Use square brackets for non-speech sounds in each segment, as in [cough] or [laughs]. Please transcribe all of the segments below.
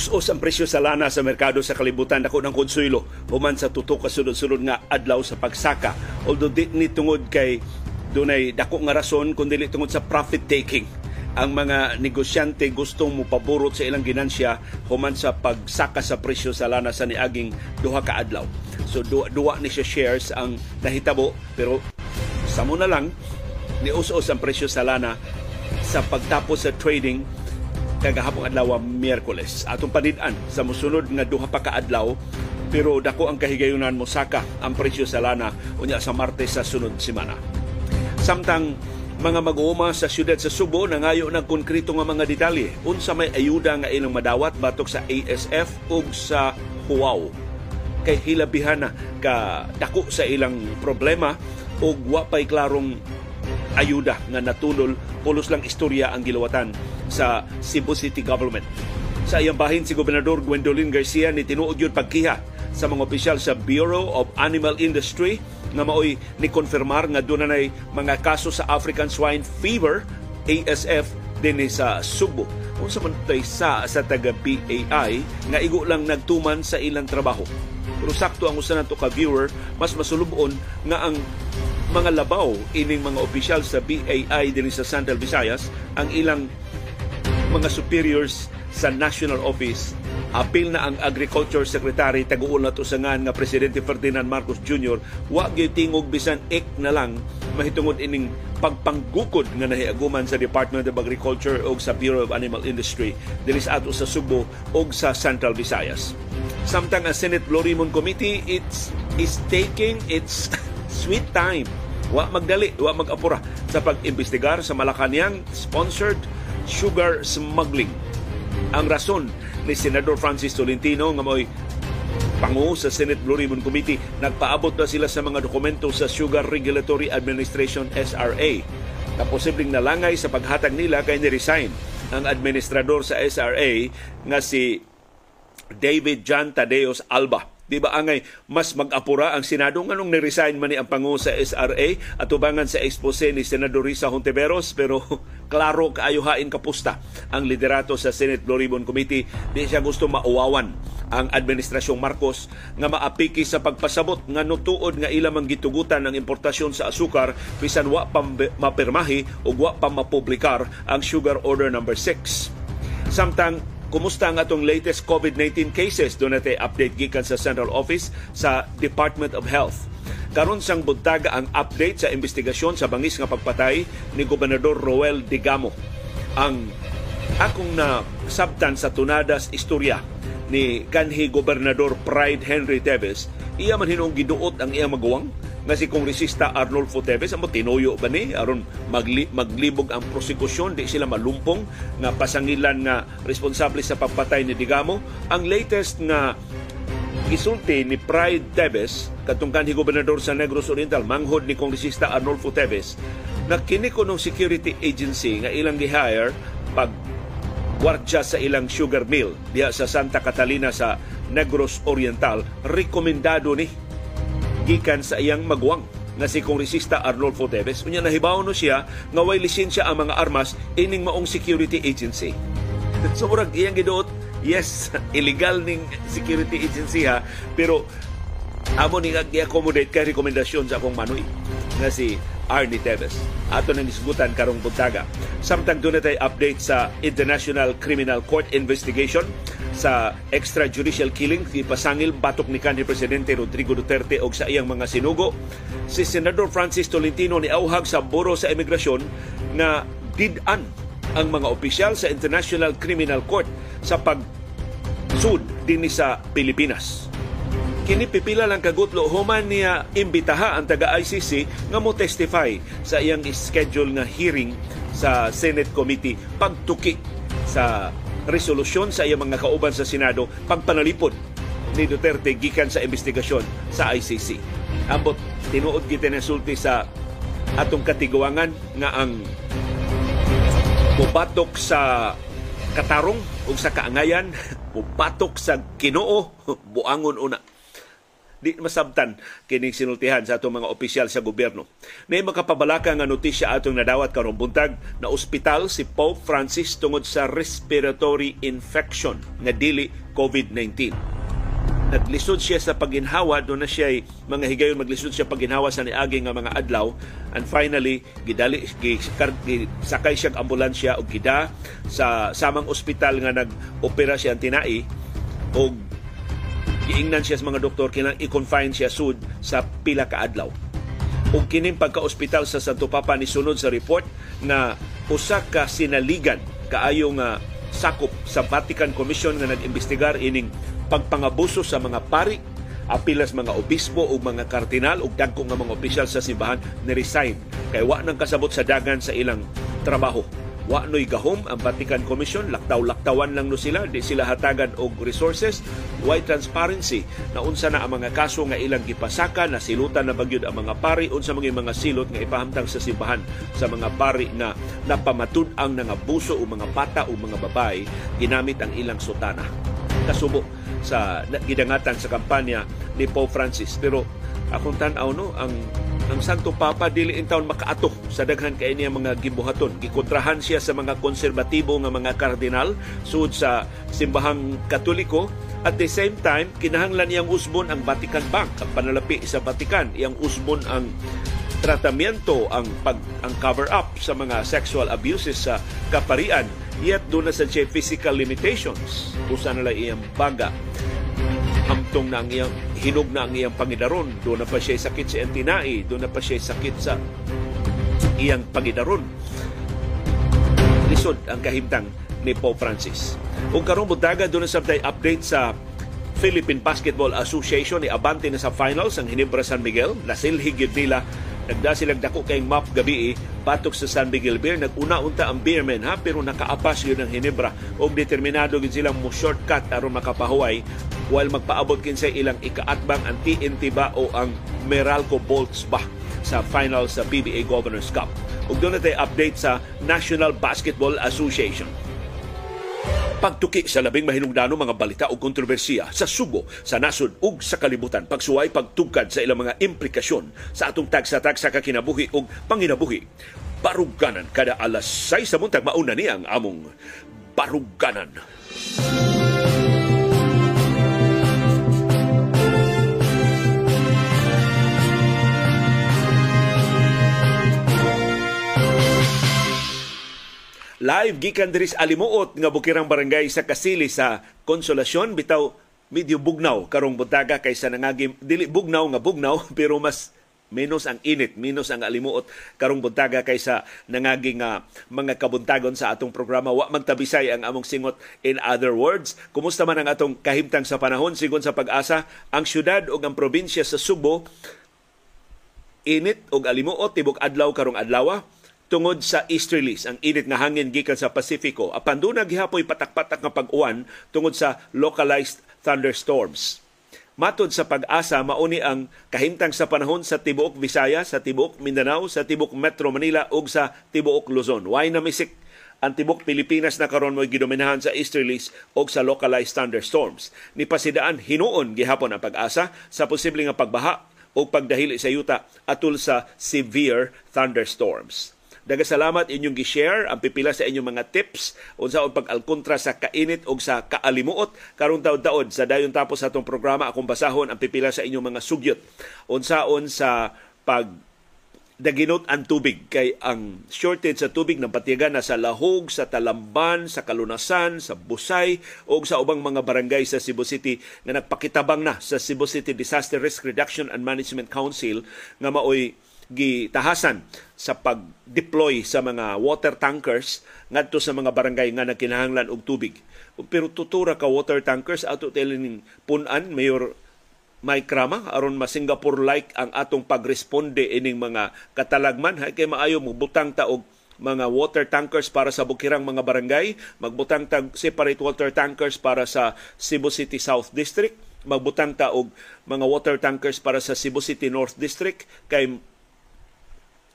Nius-us ang presyo sa lana sa merkado sa kalibutan dako ng konsuelo human sa tutok ka sunod-sunod nga adlaw sa pagsaka. Although di ni tungod kay dunay dako nga rason kundi tungod sa profit taking ang mga negosyante gustong mo paborot sa ilang ginansya human sa pagsaka sa presyo sa lana sa niaging duha ka adlaw. So duwa, duwa ni siya shares ang nahitabo pero samo na lang ni us-us ang presyo sa lana sa pagtapos sa trading kagahapong adlaw Miyerkules. Atong panidan sa musunod nga duha pa ka pero dako ang kahigayunan mo saka ang presyo sa lana unya sa Martes sa sunod semana. Samtang mga mag-uuma sa siyudad sa Subo nangayo ng konkreto nga mga detalye unsa may ayuda nga ilang madawat batok sa ASF ug sa Huaw kay hilabihan na ka dako sa ilang problema ug wa pay klarong ayuda nga natulol pulos lang istorya ang gilawatan sa Cebu City Government. Sa iyang bahin si Gobernador Gwendolyn Garcia ni tinuod yun pagkiha sa mga opisyal sa Bureau of Animal Industry nga maoy ni konfirmar nga doon nay mga kaso sa African Swine Fever ASF din sa Subo. Unsa man tay sa sa taga PAI nga igo lang nagtuman sa ilang trabaho. Pero sakto ang usa nato ka viewer, mas masulubon nga ang mga labaw ining mga opisyal sa BAI din sa Central Visayas ang ilang mga superiors sa National Office apil na ang Agriculture Secretary taguol na usangan nga Presidente Ferdinand Marcos Jr. wa tingog bisan ik na lang mahitungod ining pagpanggukod nga nahiaguman sa Department of Agriculture o sa Bureau of Animal Industry dili sa ato sa Subo o sa Central Visayas. Samtang ang Senate Blue Committee it's is taking its [laughs] sweet time. Wa magdali, wa magapura sa pag-imbestigar sa Malacanang sponsored sugar smuggling. Ang rason ni Senador Francis Tolentino nga mo'y pangu sa Senate Blue Ribbon Committee nagpaabot na sila sa mga dokumento sa Sugar Regulatory Administration SRA na posibleng nalangay sa paghatag nila kay ni-resign ang administrador sa SRA nga si David John Tadeos Alba Di ba angay mas mag-apura ang Senado nganong ni-resign man ni ang pangu sa SRA at tubangan sa expose ni Senador Risa Hontiveros pero [laughs] klaro kaayo hain kapusta ang liderato sa Senate Blue Ribbon Committee di siya gusto mauwawan ang administrasyong Marcos nga maapiki sa pagpasabot nga nutuod nga ilang manggitugutan ng importasyon sa asukar bisan wa pa mapirmahi o wa pa mapublikar ang Sugar Order number 6. Samtang Kumusta ang atong latest COVID-19 cases? Doon natin update gikan sa Central Office sa Department of Health. Karon sang buntaga ang update sa investigasyon sa bangis nga pagpatay ni Gobernador Roel Digamo. Ang akong na sabtan sa tunadas istorya ni kanhi Gobernador Pride Henry Teves, iya man hinong giduot ang iyang maguwang nga si Kongresista Arnolfo Teves amo tinuyo ba ni? Aron magli, maglibog ang prosekusyon di sila malumpong nga pasangilan nga responsable sa pagpatay ni Digamo. Ang latest nga gisulti ni Pride Teves katungkan ni gobernador sa Negros Oriental manghod ni Kongresista Arnolfo Teves na kini ko ng security agency nga ilang gi-hire pag gwardya sa ilang sugar mill diya sa Santa Catalina sa Negros Oriental. Rekomendado ni gikan sa iyang magwang nga si Kongresista Arnolfo Teves. Unya nahibaw no siya nga way lisensya ang mga armas ining maong security agency. [laughs] so murag iyang giduot, yes, [laughs] illegal ning security agency ha, pero amo ni gi-accommodate kay rekomendasyon sa akong manoy nga si Arnie Teves. Ato nang isgutan karong buntaga. Samtang doon tayo update sa International Criminal Court investigation sa extrajudicial killing di pasangil batok ni kanhi presidente Rodrigo Duterte og sa iyang mga sinugo si Senador Francis Tolentino ni auhag sa Buro sa Imigrasyon na didan ang mga opisyal sa International Criminal Court sa pag sud dinhi sa Pilipinas kini pipila lang kagutlo human niya imbitaha ang taga ICC nga mo testify sa iyang schedule nga hearing sa Senate Committee pagtuki sa resolusyon sa iyang mga kauban sa Senado pagpanalipod ni Duterte gikan sa investigasyon sa ICC. Ambot tinuod kita sulti sa atong katiguangan nga ang mubatok sa katarong ug sa kaangayan, [laughs] mubatok sa Ginoo, [laughs] buangon una. Di masabtan kining sinultihan sa atong mga opisyal sa gobyerno. Nay makapabalaka nga notisya atong nadawat karong buntag na ospital si Pope Francis tungod sa respiratory infection nga dili COVID-19 naglisod siya sa paginhawa do na siya mga higayon maglisod siya paginhawa sa niagi nga mga adlaw. And finally gidali sakay siya ambulansya og gida sa samang ospital nga nag-opera siya tinai. Og giingnan siya sa mga doktor kinang i-confine siya sud sa pila ka adlaw. Ug kining pagka-ospital sa Santo Papa ni sunod sa report na usa ka sinaligan kaayo nga sakop sa Vatican Commission nga nag-imbestigar ining pagpangabuso sa mga pari apilas mga obispo o mga kardinal ug dagko nga mga opisyal sa simbahan ni resign. Kay wa nang kasabot sa dagan sa ilang trabaho wa noy gahom ang Vatican Commission. Laktaw-laktawan lang no sila. Di sila hatagan og resources. Why transparency? Na unsa na ang mga kaso nga ilang gipasaka na silutan na bagyod ang mga pari. Unsa mga mga silot nga ipahamtang sa simbahan sa mga pari na napamatud ang nga buso o mga bata o mga babae ginamit ang ilang sutana. Kasubo sa gidangatan sa kampanya ni Pope Francis. Pero akong tan-aw no ang ang Santo Papa dili in taon makaato sa daghan kay niya mga gibuhaton. Gikontrahan siya sa mga konserbatibo nga mga kardinal sud sa simbahang Katoliko. At the same time kinahanglan iyang usbon ang Vatican Bank ang panalapi sa Vatican. Iyang usbon ang tratamiento ang pag ang cover up sa mga sexual abuses sa kaparian. Yet doon na sa physical limitations. Usa na lang iyang baga hamtong na ang iyang hinog na ang iyang pangidaron. Doon na pa siya sakit sa antinai. Doon na pa siya sakit sa iyang pangidaron. Lisod ang kahimtang ni Pope Francis. Kung karong budaga doon sabtay update sa Philippine Basketball Association ni Abante na sa finals ang Hinebra San Miguel. Nasilhig yun nila Nagda silang dako kay map gabi patok sa San Miguel Beer. Naguna unta ang Beermen ha? Pero nakaapas yun ang Hinebra. Og determinado gid silang mo shortcut aron makapahuway. While magpaabot kinsa ilang ikaatbang ang TNT ba o ang Meralco Bolts ba sa final sa PBA Governors Cup. Ug doon update sa National Basketball Association pagtuki sa labing mahinungdano mga balita o kontrobersiya sa sugo, sa nasod ug sa kalibutan, pagsuway pagtugkad sa ilang mga implikasyon sa atong tagsa-tagsa kakinabuhi ug panginabuhi. Baruganan kada alas 6 sa muntag mauna ni ang among baruganan. Baruganan. Live gikan diri sa Alimuot nga bukirang barangay sa Kasili sa Konsolasyon bitaw medyo bugnaw karong buntaga kaysa nangagi dili bugnaw nga bugnaw [laughs] pero mas menos ang init, menos ang alimuot karong buntaga kaysa nangagi nga mga kabuntagon sa atong programa. Wa magtabisay ang among singot in other words. Kumusta man ang atong kahimtang sa panahon sigon sa pag-asa ang syudad o ang probinsya sa Subo init og alimuot tibok adlaw karong adlaw tungod sa easterlies, ang init nga hangin gikan sa Pasifiko. Apan doon naghihapoy patak-patak nga pag-uwan tungod sa localized thunderstorms. Matod sa pag-asa, mauni ang kahimtang sa panahon sa tibuok Visaya, sa tibuok Mindanao, sa tibuok Metro Manila ug sa tibuok Luzon. Why na misik ang tibok Pilipinas na karon mo gidominahan sa easterlies o sa localized thunderstorms. Ni pasidaan hinuon gihapon ang pag-asa sa posibleng pagbaha o pagdahili sa yuta atul sa severe thunderstorms. Dagasalamat inyong gi-share ang pipila sa inyong mga tips unsaon pag-alkontra sa kainit o sa kaalimuot karong taon-taon. Sa dayon tapos atong programa akong basahon ang pipila sa inyong mga sugyot. Unsaon sa pag daginot ang tubig kay ang shortage sa tubig ng patigan na sa Lahog, sa Talamban, sa Kalunasan, sa Busay o sa ubang mga barangay sa Cebu City nga nagpakitabang na sa Cebu City Disaster Risk Reduction and Management Council nga maoy gitahasan sa pag-deploy sa mga water tankers ngadto sa mga barangay nga nagkinahanglan og tubig. Pero tutura ka water tankers ato telling punan mayor may krama aron ma Singapore like ang atong pagresponde ining mga katalagman. Hay kay maayo mo butang ta og mga water tankers para sa bukirang mga barangay, magbutang tag separate water tankers para sa Cebu City South District, magbutang ta og mga water tankers para sa Cebu City North District. Kay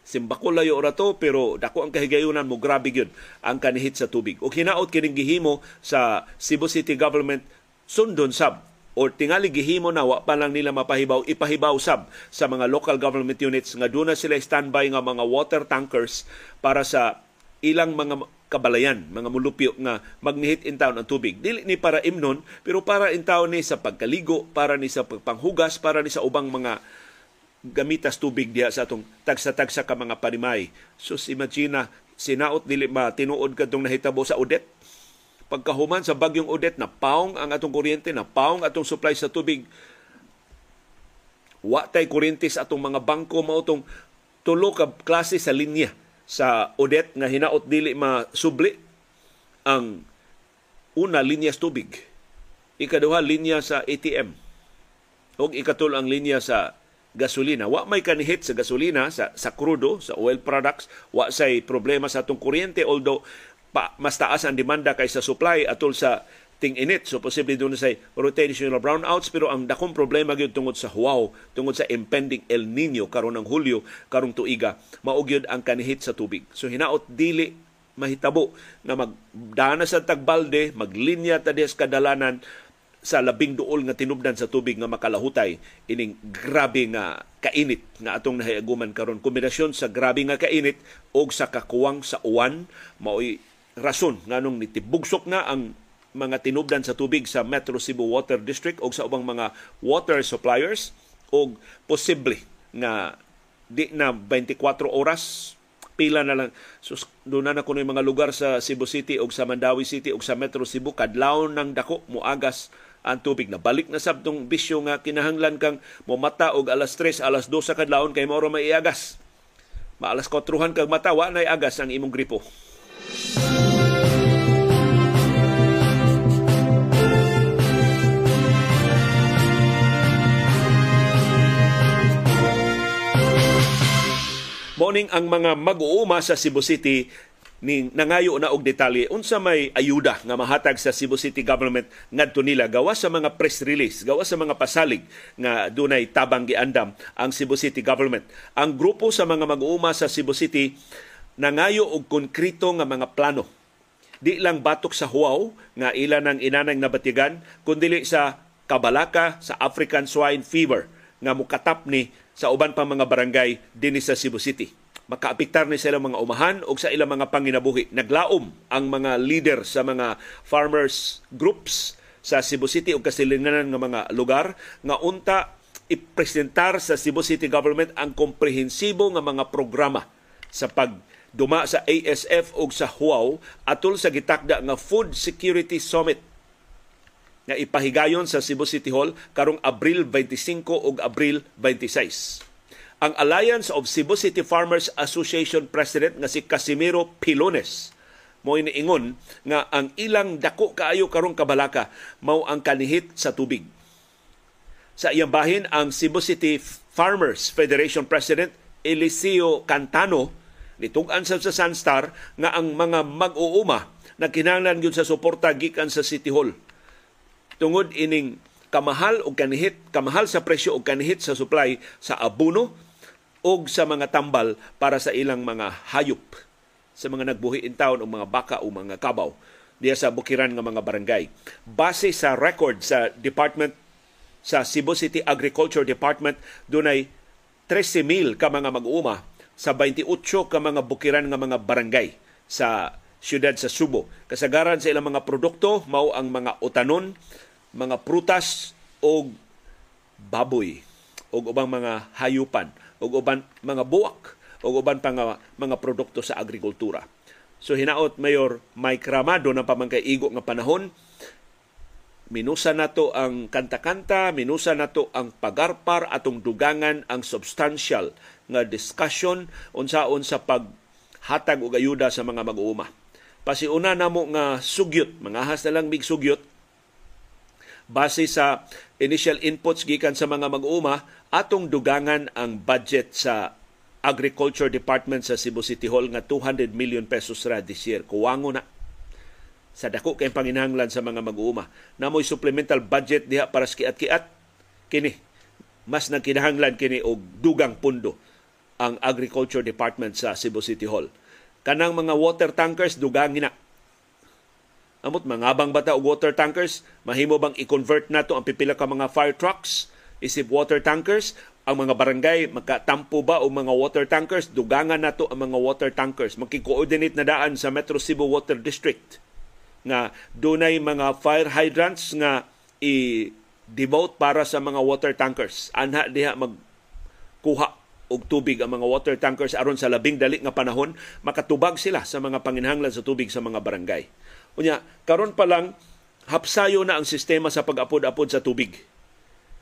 simbako layo ora to pero dako ang kahigayunan mo grabe gyud ang kanihit sa tubig ug hinaot kining gihimo sa Cebu City government sundon sab o tingali gihimo na wa pa lang nila mapahibaw ipahibaw sab sa mga local government units nga doon na sila standby nga mga water tankers para sa ilang mga kabalayan, mga mulupyo nga magnihit in town ang tubig. Dili ni para imnon, pero para in town ni sa pagkaligo, para ni sa pagpanghugas, para ni sa ubang mga gamitas tubig diha sa atong tagsa-tagsa ka mga panimay. So imagine sinaot dili ma tinuod kadtong nahitabo sa Odette pagkahuman sa bagyong Odette na paong ang atong kuryente, na paong atong supply sa tubig. Wa tay kuryente sa atong mga bangko mao tong tulo ka klase sa linya sa Odette nga hinaot dili masubli ang una linya sa tubig. Ikaduha linya sa ATM. O ikatul ang linya sa gasolina. Wa may kanihit sa gasolina, sa, sa crudo, sa oil products. Wa say problema sa atong kuryente. Although pa, mas taas ang demanda kaysa supply atol sa ting-init. So posible doon sa rotational brownouts pero ang dakong problema gyud tungod sa huaw, tungod sa impending El Nino karon ng Hulyo karong tuiga, maugyod ang kanihit sa tubig. So hinaot dili mahitabo na magdana sa tagbalde, maglinya ta kadalanan sa labing duol nga tinubdan sa tubig nga makalahutay ining grabe nga kainit nga atong nahiaguman karon. Kombinasyon sa grabe nga kainit og sa kakuwang sa uwan mao'y rason nganong nitibugsok na ang mga tinubdan sa tubig sa Metro Cebu Water District o sa ubang mga water suppliers o posible nga di na 24 oras pila na lang. Sus doon na kuno mga lugar sa Cebu City o sa Mandawi City o sa Metro Cebu kadlaw ng dako muagas ang tubig na balik na sab tong bisyo nga kinahanglan kang momata og alas 3 alas 2 sa kadlawon kay mao maiagas maalas 4 kag mata wa nay agas ang imong gripo. Morning ang mga mag-uuma sa Cebu City ni nangayo na og detalye. Unsa may ayuda nga mahatag sa Cebu City government ngadto nila? Gawa sa mga press release gawa sa mga pasalig nga dunay tabang giandam ang Cebu City government. Ang grupo sa mga mag-uuma sa Cebu City nangayo og konkreto nga mga plano. Di lang batok sa huaw nga ila nang inanang nabatigan kundi sa kabalaka sa African swine fever nga mukatap ni sa uban pang mga barangay dinhi sa Cebu City. Makaapektar ni sa ilang mga umahan o sa ilang mga panginabuhi. Naglaom ang mga leader sa mga farmers groups sa Cebu City o kasilinganan ng mga lugar nga unta ipresentar sa Cebu City government ang komprehensibo nga mga programa sa pag duma sa ASF o sa HUAW atol sa gitakda nga Food Security Summit nga ipahigayon sa Cebu City Hall karong Abril 25 ug Abril 26. Ang Alliance of Cebu City Farmers Association President nga si Casimiro Pilones mo iniingon nga ang ilang dako kaayo karong kabalaka mao ang kanihit sa tubig. Sa iyang bahin ang Cebu City Farmers Federation President Eliseo Cantano nitug-an sa Sunstar nga ang mga mag-uuma nagkinahanglan gyud sa suporta gikan sa City Hall tungod ining kamahal o kanihit, kamahal sa presyo o kanihit sa supply sa abuno o sa mga tambal para sa ilang mga hayop sa mga nagbuhi in town o mga baka o mga kabaw diya sa bukiran ng mga barangay. Base sa record sa Department sa Cebu City Agriculture Department, dunay 13,000 ka mga mag-uuma sa 28 ka mga bukiran ng mga barangay sa siyudad sa Subo. Kasagaran sa ilang mga produkto mao ang mga utanon, mga prutas o baboy o ubang mga hayupan o uban mga buwak o uban pa mga produkto sa agrikultura. So hinaot Mayor Mike Ramado na pamangkaigo nga panahon minusa nato ang kanta-kanta, minusa nato ang pagarpar atong dugangan ang substantial nga discussion unsaon sa paghatag og ayuda sa mga mag-uuma. Pasiuna namo nga sugyot, mangahas na lang mig sugyot base sa initial inputs gikan sa mga mag-uuma atong dugangan ang budget sa Agriculture Department sa Cebu City Hall nga 200 million pesos ra this year. Kuwango na sa dako kay panginahanglan sa mga mag-uuma. Namoy supplemental budget diha para sa kiat-kiat kini mas nagkinahanglan kini og dugang pundo ang Agriculture Department sa Cebu City Hall. Kanang mga water tankers dugangin na Amot mangabang bata og water tankers, mahimo bang i-convert nato ang pipila ka mga fire trucks isip water tankers? Ang mga barangay magkatampo ba o mga water tankers? Dugangan nato ang mga water tankers. Magki-coordinate na daan sa Metro Cebu Water District nga dunay mga fire hydrants nga i-devote para sa mga water tankers. Anha diha magkuha og tubig ang mga water tankers aron sa labing dali nga panahon makatubag sila sa mga panginhanglan sa tubig sa mga barangay. Unya, karon pa lang hapsayo na ang sistema sa pag-apod-apod sa tubig.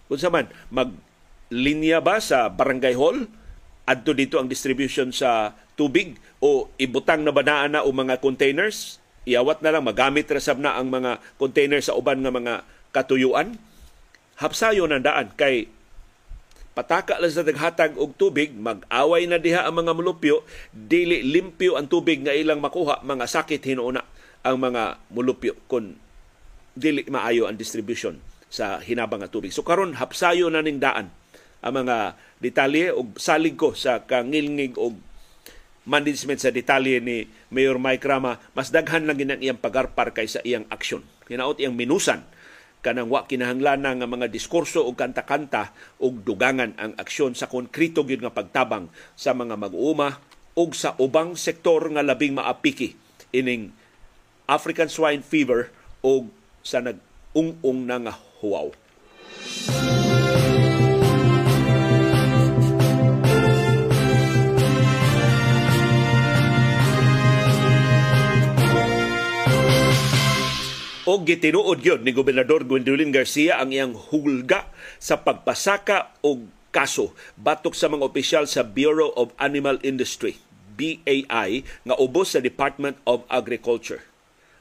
Unsa man, maglinya ba sa barangay hall? Adto dito ang distribution sa tubig? O ibutang na banaan na o mga containers? Iawat na lang magamit rasab na ang mga containers sa uban nga mga katuyuan? Hapsayo na daan kay pataka lang sa taghatag og tubig, mag-away na diha ang mga mulupyo, dili limpyo ang tubig nga ilang makuha, mga sakit hinuuna ang mga mulupyo kung dili maayo ang distribution sa hinabang nga tubig. So karon hapsayo na ning daan ang mga detalye og salig ko sa kangilngig og management sa detalye ni Mayor Mike Rama, mas daghan lang ginang iyang pagarpar kaysa iyang aksyon. Hinaot iyang minusan kanang wa kinahanglan nga mga diskurso o kanta-kanta og dugangan ang aksyon sa konkreto gyud nga pagtabang sa mga mag-uuma ug sa ubang sektor nga labing maapiki ining African swine fever o sa nag-ung-ung na nga huwaw. o gitinuod gyud ni Gobernador Gwendolyn Garcia ang iyang hulga sa pagpasaka og kaso batok sa mga opisyal sa Bureau of Animal Industry BAI nga ubos sa Department of Agriculture.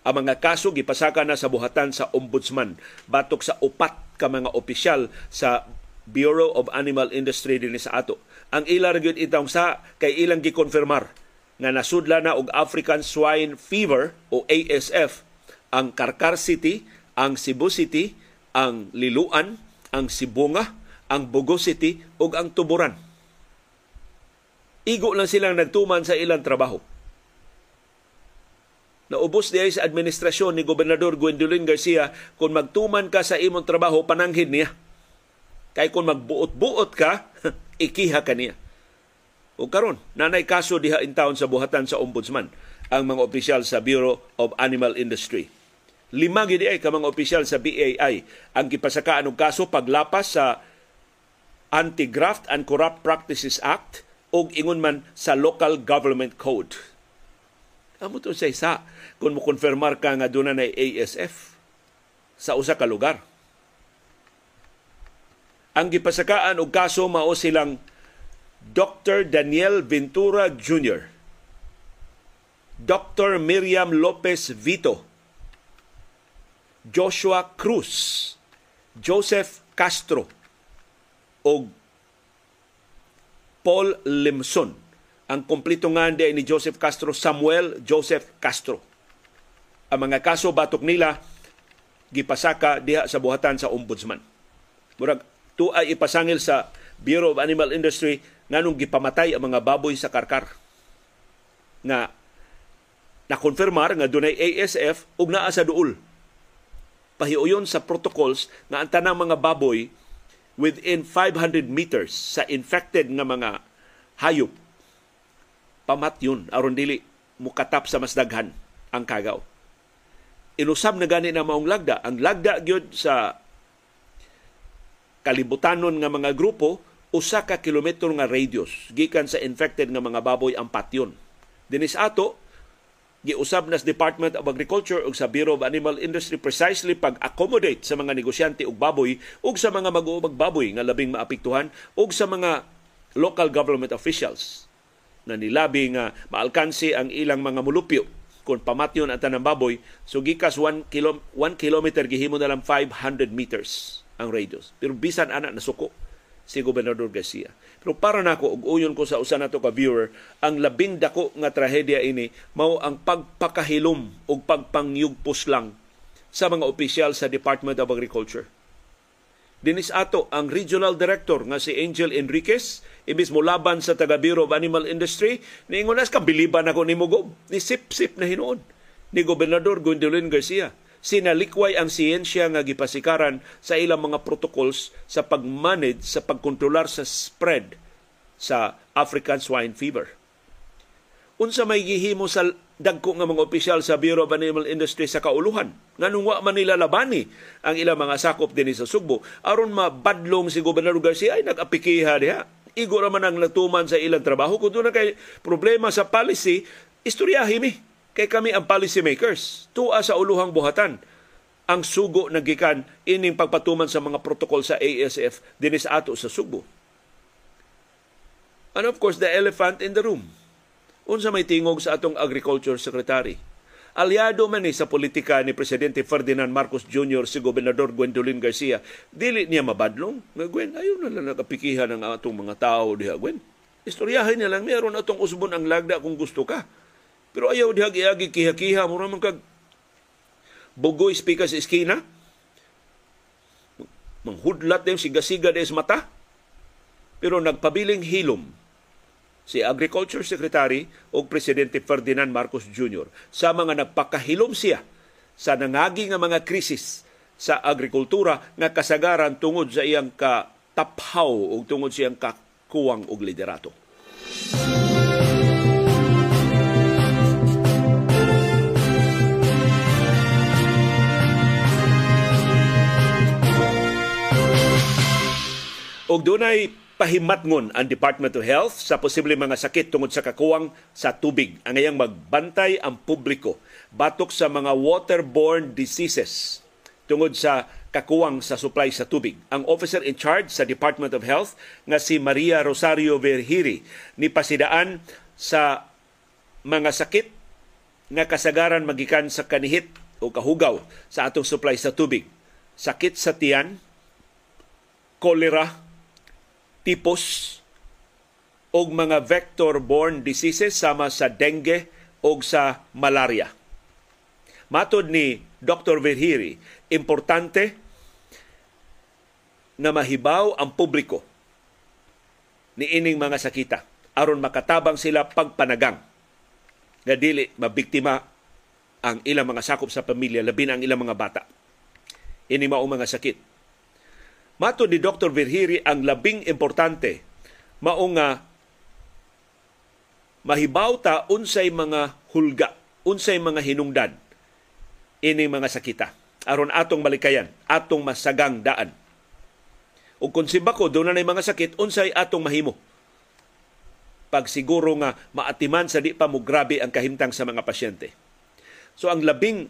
Ang mga kaso gipasaka na sa buhatan sa ombudsman batok sa upat ka mga opisyal sa Bureau of Animal Industry dinhi sa ato. Ang ila gyud itong sa kay ilang gikonfirmar nga nasudla na og African Swine Fever o ASF ang Karkar City, ang Cebu City, ang Liluan, ang Sibunga, ang Bogo City ug ang Tuburan. Igo lang silang nagtuman sa ilang trabaho Naubos diay sa administrasyon ni Gobernador Gwendolyn Garcia kung magtuman ka sa imong trabaho pananghin niya. Kay kung magbuot-buot ka, [laughs] ikiha ka niya. O karon, nanay kaso diha in town sa buhatan sa ombudsman ang mga opisyal sa Bureau of Animal Industry. Lima gid ay ka mga opisyal sa BAI ang gipasakaan og kaso paglapas sa Anti-Graft and Corrupt Practices Act ug ingon man sa Local Government Code Amo to sa isa kung mo konfirmar ka nga doon na ASF sa usa ka lugar. Ang gipasakaan og kaso mao silang Dr. Daniel Ventura Jr., Dr. Miriam Lopez Vito, Joshua Cruz, Joseph Castro, o Paul Limson ang kompleto nga ni Joseph Castro, Samuel Joseph Castro. Ang mga kaso batok nila gipasaka diha sa buhatan sa ombudsman. Murag tu ay ipasangil sa Bureau of Animal Industry nganong gipamatay ang mga baboy sa karkar. Nga nakonfirmar nga dunay ASF ug naa sa duol. Pahiuyon sa protocols nga ang tanang mga baboy within 500 meters sa infected nga mga hayop pamat yun aron dili mukatap sa mas daghan ang kagaw. Inusab na gani na maong lagda. Ang lagda gyud sa kalibutanon nga mga grupo usa ka kilometro nga radius gikan sa infected nga mga baboy ang patyon. Dinis ato giusab nas Department of Agriculture ug sa Bureau of Animal Industry precisely pag-accommodate sa mga negosyante og baboy ug sa mga mag-uumag baboy nga labing maapektuhan ug sa mga local government officials na nilabi nga maalkansi ang ilang mga mulupyo kung pamatyon ang tanang baboy. So gikas 1 kilo 1 kilometer gihimo na lang 500 meters ang radius. Pero bisan ana nasuko si Gobernador Garcia. Pero para nako og uyon ko sa usa nato ka viewer ang labing dako nga trahedya ini mao ang pagpakahilom og pagpangyugpos lang sa mga opisyal sa Department of Agriculture Dinis ato ang regional director nga si Angel Enriquez imbis mo laban sa taga Bureau of Animal Industry niingon nas kabiliban ako ni Mugob ni sip-sip na hinuon ni Gobernador Gwendolyn Garcia. Sinalikway ang siyensya nga gipasikaran sa ilang mga protocols sa pagmanage sa pagkontrolar sa spread sa African swine fever. Unsa may gihimo sa dagko nga mga opisyal sa Bureau of Animal Industry sa kauluhan nganong wa man nila labani ang ilang mga sakop dinhi sa Sugbo aron mabadlong si Gobernador Garcia ay nag-apikiha diha. Igo ra man ang natuman sa ilang trabaho. Kun na kay problema sa policy istoryahi mi. Kay kami ang policy makers. Tuwa sa uluhang buhatan. Ang sugo nagikan ining pagpatuman sa mga protokol sa ASF dinhi sa ato sa Sugbo. And of course the elephant in the room unsa may tingog sa atong agriculture secretary. Aliado man ni sa politika ni Presidente Ferdinand Marcos Jr. si Gobernador Gwendolyn Garcia, dili niya mabadlong. Nga Gwen, ayaw na lang nakapikihan ng atong mga tao diha, Gwen. Istoryahin niya lang, meron atong usbon ang lagda kung gusto ka. Pero ayaw diha giagi kiha-kiha mo naman kag bugoy speaker sa iskina. Manghudlat din siga-siga des mata. Pero nagpabiling hilom si Agriculture Secretary o Presidente Ferdinand Marcos Jr. sa mga nagpakahilom siya sa nangagi nga mga krisis sa agrikultura nga kasagaran tungod sa iyang kataphaw o tungod sa iyang kakuwang og liderato. Og dunay pahimatngon ang Department of Health sa posibleng mga sakit tungod sa kakuwang sa tubig. Ang ngayang magbantay ang publiko batok sa mga waterborne diseases tungod sa kakuwang sa supply sa tubig. Ang officer in charge sa Department of Health nga si Maria Rosario Verhiri ni pasidaan sa mga sakit nga kasagaran magikan sa kanihit o kahugaw sa atong supply sa tubig. Sakit sa tiyan, kolera, tipos og mga vector-borne diseases sama sa dengue o sa malaria. Matod ni Dr. Verhiri, importante na mahibaw ang publiko ni ining mga sakita aron makatabang sila pagpanagang nga dili mabiktima ang ilang mga sakop sa pamilya labi na ang ilang mga bata. Ini mao mga sakit Mato ni Dr. Virhiri ang labing importante mao nga mahibaw ta unsay mga hulga, unsay mga hinungdan ini mga sakita aron atong malikayan, atong masagang daan. Ug kung simbako doon na mga sakit, unsay atong mahimo. Pag siguro nga maatiman sa di pa mo grabe ang kahimtang sa mga pasyente. So ang labing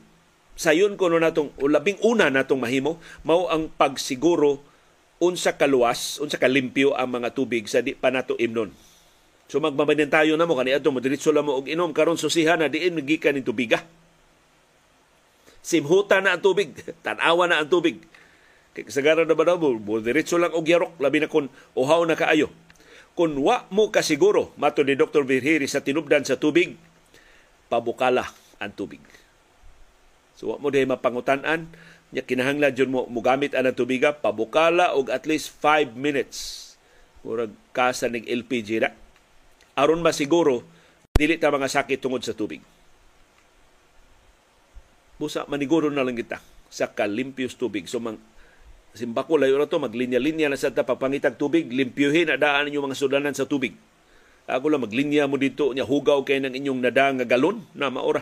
sayon ko no natong o labing una natong mahimo mao ang pagsiguro unsa kaluwas, unsa kalimpyo ang mga tubig sa di pa nato imnon. So magmamanin tayo na mo kani adto madiretso lang mo og inom karon susihan na diin gikan ni tubiga. Simhuta na ang tubig, [laughs] tanawa na ang tubig. Kay kasagaran na ba daw mo diretso lang og yarok labi na kun uhaw na kaayo. Kung wa mo kasiguro, mato ni Dr. Virhiri sa tinubdan sa tubig, pabukala ang tubig. So wa mo dahil mapangutan-an, nya kinahanglan jud mo mugamit anang tubiga pabukala og at least 5 minutes. Murag kasa ning LPG na aron masiguro dili ta mga sakit tungod sa tubig. Busa maniguro na lang kita sa kalimpios tubig. So mang simbako layo na to maglinya-linya na sa ta papangitag tubig limpyuhin na daan ninyo mga sudanan sa tubig. Ako lang maglinya mo dito nya hugaw kay ng inyong nada nga galon na maora.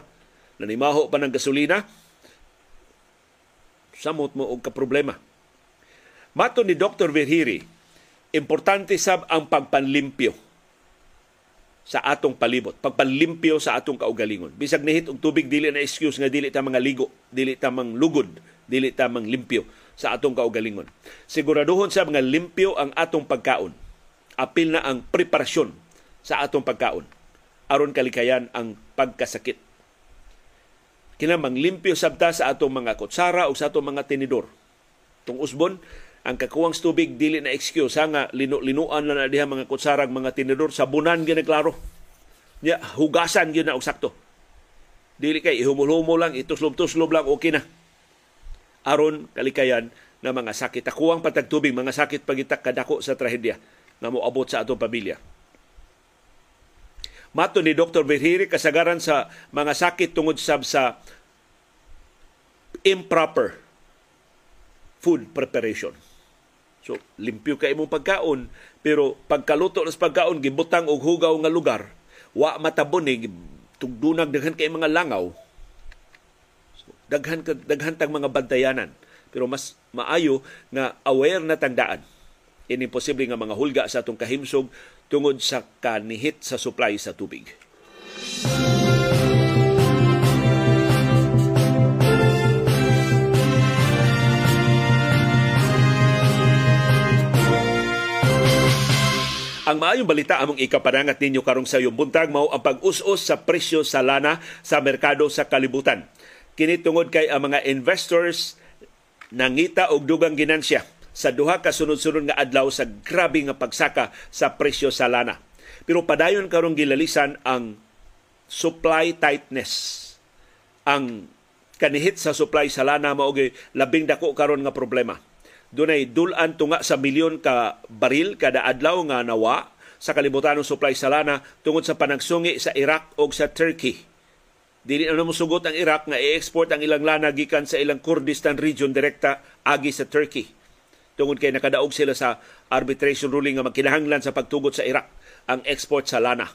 Nanimaho pa ng gasolina samot mo og kaproblema. Mato ni Dr. Verhiri, importante sab ang pagpanlimpyo sa atong palibot, pagpanlimpyo sa atong kaugalingon. Bisag nihit og tubig dili na excuse nga dili ta mga ligo, dili ta mang lugod, dili ta mang limpyo sa atong kaugalingon. Siguraduhon sa mga limpyo ang atong pagkaon. Apil na ang preparasyon sa atong pagkaon aron kalikayan ang pagkasakit kinamang limpyo sabta sa atong mga kutsara o sa atong mga tinidor. Tung usbon, ang kakuwang tubig dili na excuse nga linu-linuan na na diha mga kutsara mga tinidor sabunan gyud klaro. Ya, hugasan gyud na og sakto. Dili kay ihumol-humol lang, ituslob-tuslob lang okay na. Aron kalikayan na mga sakit. Akuwang patagtubig, mga sakit pagitak kadako sa trahedya na moabot sa atong pamilya. Mato ni Dr. Verhiri kasagaran sa mga sakit tungod sab sa improper food preparation. So, limpyo kay imong pagkaon, pero pagkaluto ng pagkaon, gibutang og hugaw nga lugar, wa matabon ni tugdunag daghan kay mga langaw. So, daghan daghan tang mga bantayanan. Pero mas maayo nga aware na tandaan ini posible nga mga hulga sa atong kahimsog tungod sa kanihit sa supply sa tubig. Ang maayong balita among ikaparangat ninyo karong sa iyong buntag mao ang pag-us-us sa presyo sa lana sa merkado sa kalibutan. Kini tungod kay ang mga investors nangita og dugang ginansya sa duha ka sunod-sunod nga adlaw sa grabe nga pagsaka sa presyo sa lana. Pero padayon karong gilalisan ang supply tightness. Ang kanihit sa supply sa lana mao labing dako karon nga problema. Dunay dulan tunga sa milyon ka baril kada adlaw nga nawa sa kalibutan ng supply sa lana tungod sa panagsungi sa Iraq o sa Turkey. Dili na musugot ang Iraq nga i-export ang ilang lana gikan sa ilang Kurdistan region direkta agi sa Turkey tungod kay nakadaog sila sa arbitration ruling nga magkinahanglan sa pagtugot sa Iraq ang export sa lana.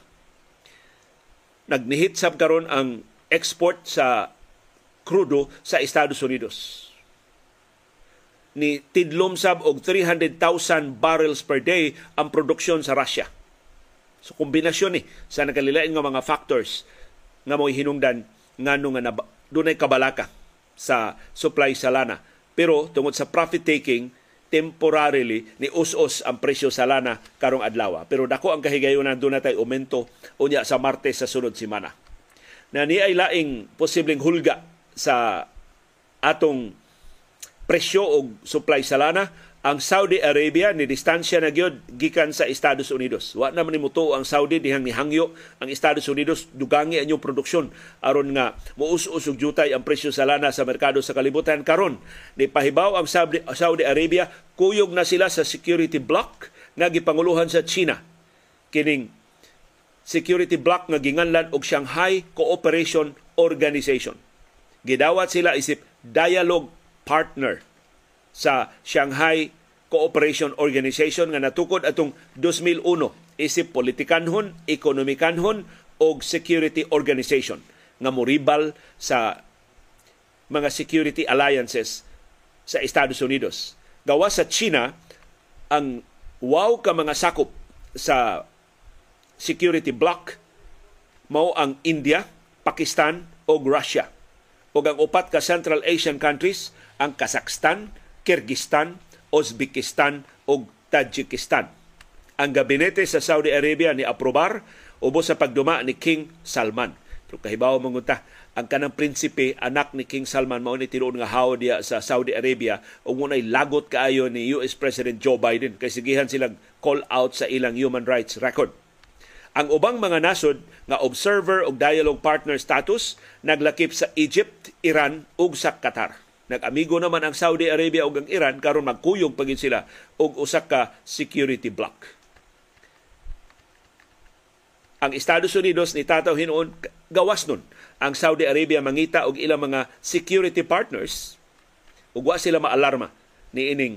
Nagnihit sab karon ang export sa krudo sa Estados Unidos. Ni tidlom sab og 300,000 barrels per day ang produksyon sa Russia. So kombinasyon ni sa nakalilain nga mga factors nga mo'y hinungdan ngano nga dunay kabalaka sa supply sa lana. Pero tungod sa profit taking, temporarily ni us-us ang presyo sa lana karong adlaw. Pero dako ang kahigayonan doon natay aumento unya sa Martes sa sunod semana. Na ni ay laing posibleng hulga sa atong presyo o supply sa lana ang Saudi Arabia ni distansya na gyud gikan sa Estados Unidos. Wa na man muto ang Saudi dihang nihangyo ang Estados Unidos dugangi anyong produksyon aron nga muus-usog jutay ang presyo sa lana sa merkado sa kalibutan karon. Ni pahibaw ang Saudi Arabia kuyog na sila sa security block nga gipanguluhan sa China. Kining security block nga ginganlan og Shanghai Cooperation Organization. Gidawat sila isip dialogue partner sa Shanghai Cooperation Organization nga natukod atong 2001 isip politikanhon, ekonomikanhon o security organization nga moribal sa mga security alliances sa Estados Unidos. Gawa sa China, ang wow ka mga sakop sa security bloc mao ang India, Pakistan o Russia. O ang upat ka Central Asian countries, ang Kazakhstan, Kyrgyzstan, Uzbekistan ug Tajikistan. Ang gabinete sa Saudi Arabia ni aprobar ubos sa pagduma ni King Salman. Pero kahibaw mangunta, ang kanang prinsipe anak ni King Salman mao ni tinuod nga hawo diya sa Saudi Arabia ug munay lagot kaayo ni US President Joe Biden kay sigihan silang call out sa ilang human rights record. Ang ubang mga nasod nga observer ug dialogue partner status naglakip sa Egypt, Iran ug sa Qatar. Nag-amigo naman ang Saudi Arabia ug ang Iran karon magkuyog pagin sila og usa ka security block. Ang Estados Unidos ni tataw hinuon gawas nun ang Saudi Arabia mangita og ilang mga security partners ug wa sila maalarma ni ining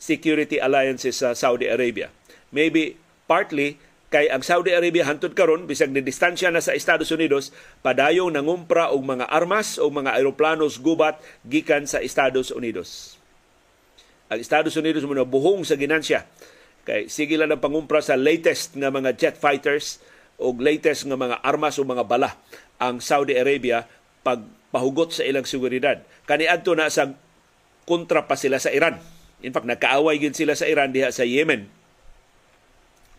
security alliances sa Saudi Arabia. Maybe partly kay ang Saudi Arabia hantud karon bisag ni distansya na sa Estados Unidos padayong nangumpra og mga armas o mga eroplanos gubat gikan sa Estados Unidos. Ang Estados Unidos mo buhong sa ginansya kay sige lang ang pangumpra sa latest nga mga jet fighters o latest nga mga armas o mga bala ang Saudi Arabia pagpahugot sa ilang seguridad. Kaniadto na sa kontra pa sila sa Iran. In fact, nagkaaway gid sila sa Iran diha sa Yemen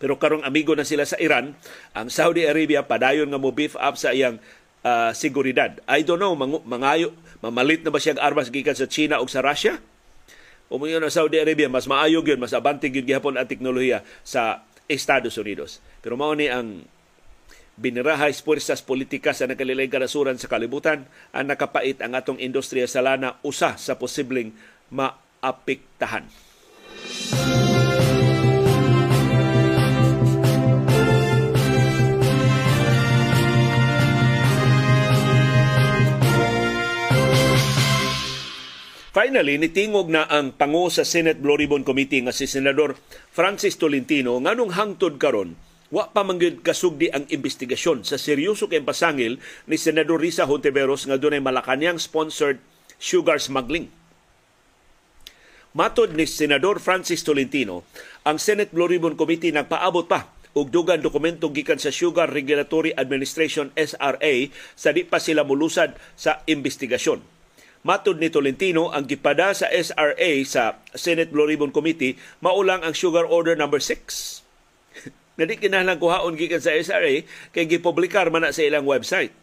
pero karong amigo na sila sa Iran, ang Saudi Arabia padayon nga mo beef up sa iyang uh, seguridad. I don't know, mang- mangayo, mamalit na ba siyang armas gikan sa China o sa Russia? O mo yun Saudi Arabia, mas maayog yun, mas abantig yun gihapon ang teknolohiya sa Estados Unidos. Pero mao ni ang binirahay puwersas politika sa nakalilay karasuran sa kalibutan ang nakapait ang atong industriya sa lana usa sa posibleng maapektahan. Finally, nitingog na ang pango sa Senate Blue Ribbon Committee nga si Senador Francis Tolentino nganong hangtod karon wa pa mangyud kasugdi ang investigasyon sa seryoso kay pasangil ni Senador Risa Hontiveros nga dunay Malacanang sponsored sugar smuggling. Matod ni Senador Francis Tolentino, ang Senate Blue Ribbon Committee nagpaabot pa og dugang dokumento gikan sa Sugar Regulatory Administration SRA sa di pa sila mulusad sa investigasyon. Matod ni Tolentino, ang gipada sa SRA sa Senate Blue Ribbon Committee maulang ang Sugar Order number 6 nga di kinahanglan kuhaon gikan sa SRA kay gipublikar man na sa ilang website.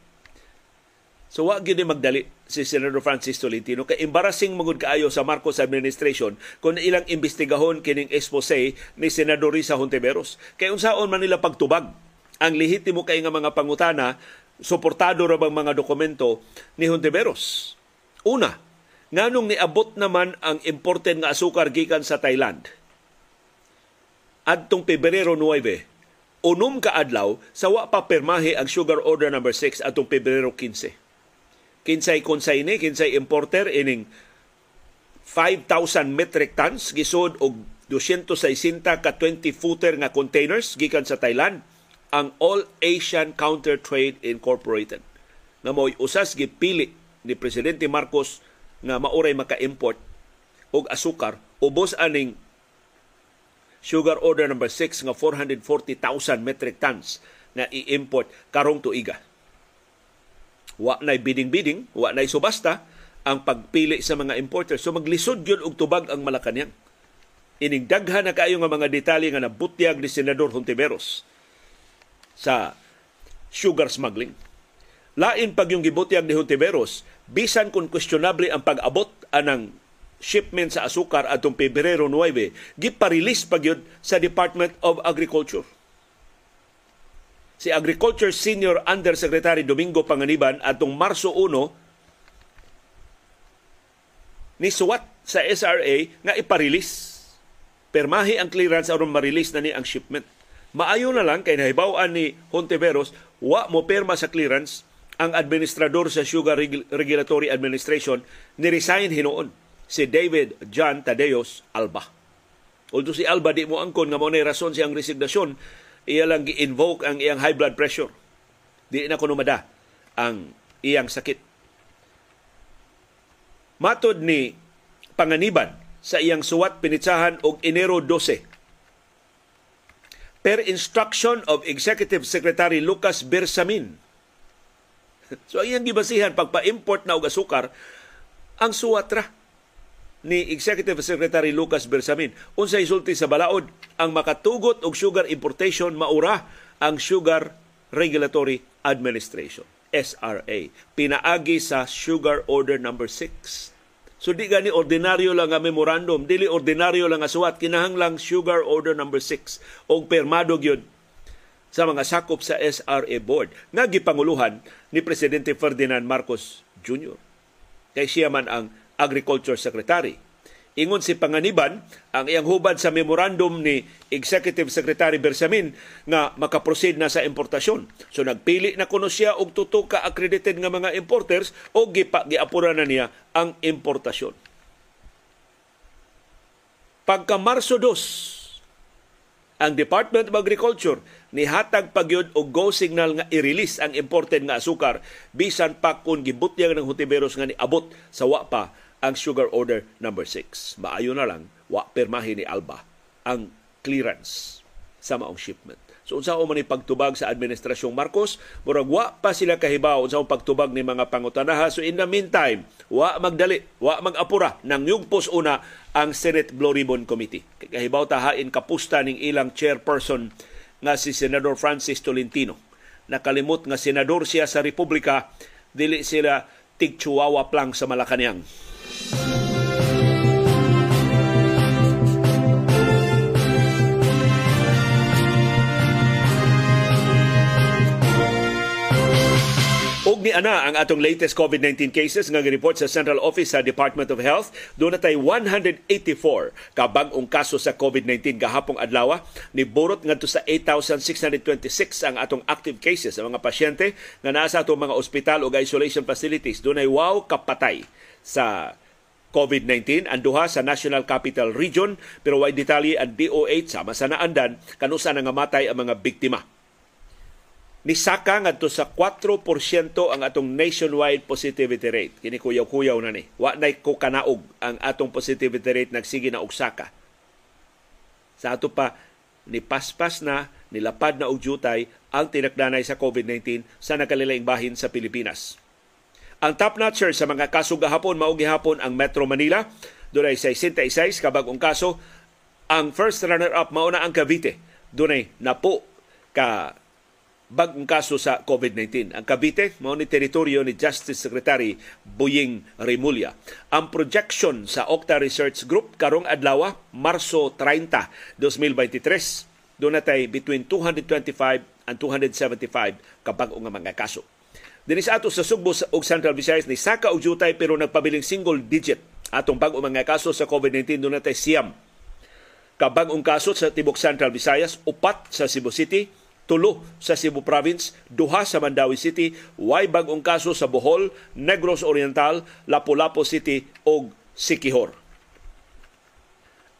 So wa gyud magdali si Senator Francis Tolentino kay embarrassing mangud kaayo sa Marcos administration kung ilang imbestigahon kining expose ni Senador Risa Hontiveros. Kay unsaon man nila pagtubag ang lehitimo kay nga mga pangutana suportado ra bang mga dokumento ni Hontiveros. Una, nganong niabot naman ang imported nga asukar gikan sa Thailand. Adtong Pebrero 9 unom ka adlaw sa wa pa permahe ang sugar order number 6 atong Pebrero 15 kinsay konsaine kinsay importer ining 5,000 metric tons gisod og 260 ka 20 footer nga containers gikan sa Thailand ang All Asian Counter Trade Incorporated. Nga mo'y usas gipili ni presidente Marcos nga mauray maka-import og asukar ubos aning Sugar Order number 6 nga 440,000 metric tons na i-import karong tuiga. Wa nay bidding-bidding, wa nay subasta ang pagpili sa mga importers. So maglisod yun og tubag ang Malacanang. Ining daghan na kayo nga mga detalye nga nabutyag ni Senador Hontiveros sa sugar smuggling. Lain pag yung gibutyag ni Hontiveros, bisan kung questionable ang pag-abot anang shipment sa asukar atong Pebrero 9 giparelease pagyud sa Department of Agriculture. Si Agriculture Senior Undersecretary Domingo Panganiban atong Marso 1 ni suwat sa SRA nga iparelease. Permahi ang clearance aron ma-release na ni ang shipment. Maayo na lang kay nahibaw-an ni Hontiveros wa mo perma sa clearance ang administrador sa Sugar Regulatory Administration ni resign hinuon si David John Tadeos Alba. Although si Alba di mo angkon nga mo na rason siyang resignasyon, iya lang gi-invoke ang iyang high blood pressure. Di na kuno mada ang iyang sakit. Matod ni panganiban sa iyang suwat pinitsahan og Enero 12 per instruction of Executive Secretary Lucas Bersamin. So iyang gibasihan pagpa-import na og asukar ang suwat ra ni Executive Secretary Lucas Bersamin. Unsay sulti sa balaod ang makatugot og sugar importation maura ang Sugar Regulatory Administration SRA pinaagi sa Sugar Order number 6. So di gani ordinaryo lang nga memorandum, dili ordinaryo lang nga suwat kinahanglang Sugar Order number 6 og permado gyud sa mga sakop sa SRA board nga gipanguluhan ni presidente Ferdinand Marcos Jr. Kay siya man ang Agriculture Secretary. Ingon si Panganiban, ang iyang hubad sa memorandum ni Executive Secretary Bersamin nga makaproceed na sa importasyon. So nagpili na kuno siya og tuto ka accredited nga mga importers o giapura na niya ang importasyon. Pagka Marso 2, ang Department of Agriculture nihatag pagyod og go signal nga i-release ang imported nga asukar bisan pa kun gibutyag ng Hutiberos nga niabot sa wa pa ang sugar order number 6. Maayo na lang, wa permahin ni Alba ang clearance sa maong shipment. So unsa man ni pagtubag sa administrasyong Marcos, murag wa pa sila kahibaw unsa pagtubag ni mga pangutanaha. So in the meantime, wa magdali, wa magapura nang yugpos una ang Senate Blue Ribbon Committee. Kahibaw tahain kapusta ning ilang chairperson nga si Senador Francis Tolentino. Nakalimot nga senador siya sa Republika, dili sila tig Chihuahua lang sa Malacanang. Og ni ana ang atong latest COVID-19 cases nga report sa Central Office sa Department of Health. Doon natay 184 ka bag-ong kaso sa COVID-19 gahapong adlaw. Ni borot ngadto sa 8,626 ang atong active cases sa mga pasyente nga naa sa atong mga ospital o isolation facilities. Doon ay wow kapatay sa COVID-19 ang duha sa National Capital Region pero way detalye ang DOH sama sa naandan kanusa nga matay ang mga biktima. Nisaka ngadto sa 4% ang atong nationwide positivity rate. Kini kuyaw-kuyaw na ni. Wa nay ko kanaog ang atong positivity rate nagsige na ugsaka. Sa ato pa ni paspas na nilapad na og jutay ang tinakdanay sa COVID-19 sa nakalilaing bahin sa Pilipinas. Ang top notcher sa mga kaso gahapon mao gihapon ang Metro Manila dunay 66 ka bag-ong kaso. Ang first runner-up mao na ang Cavite dunay napo ka bagong kaso sa COVID-19. Ang Cavite, mao ni teritoryo ni Justice Secretary Buying Rimulya. Ang projection sa Octa Research Group karong adlaw, Marso 30, 2023, doon natay between 225 and 275 kabag nga mga kaso. Dinis ato sa Sugbo ug Central Visayas ni saka og jutay pero nagpabiling single digit atong bag-o mga kaso sa COVID-19 do natay siyam kabag-ong kaso sa tibok Central Visayas, upat sa Cebu City, tulo sa Cebu Province, duha sa Mandawi City, way bag-ong kaso sa Bohol, Negros Oriental, Lapu-Lapu City ug Sikihor.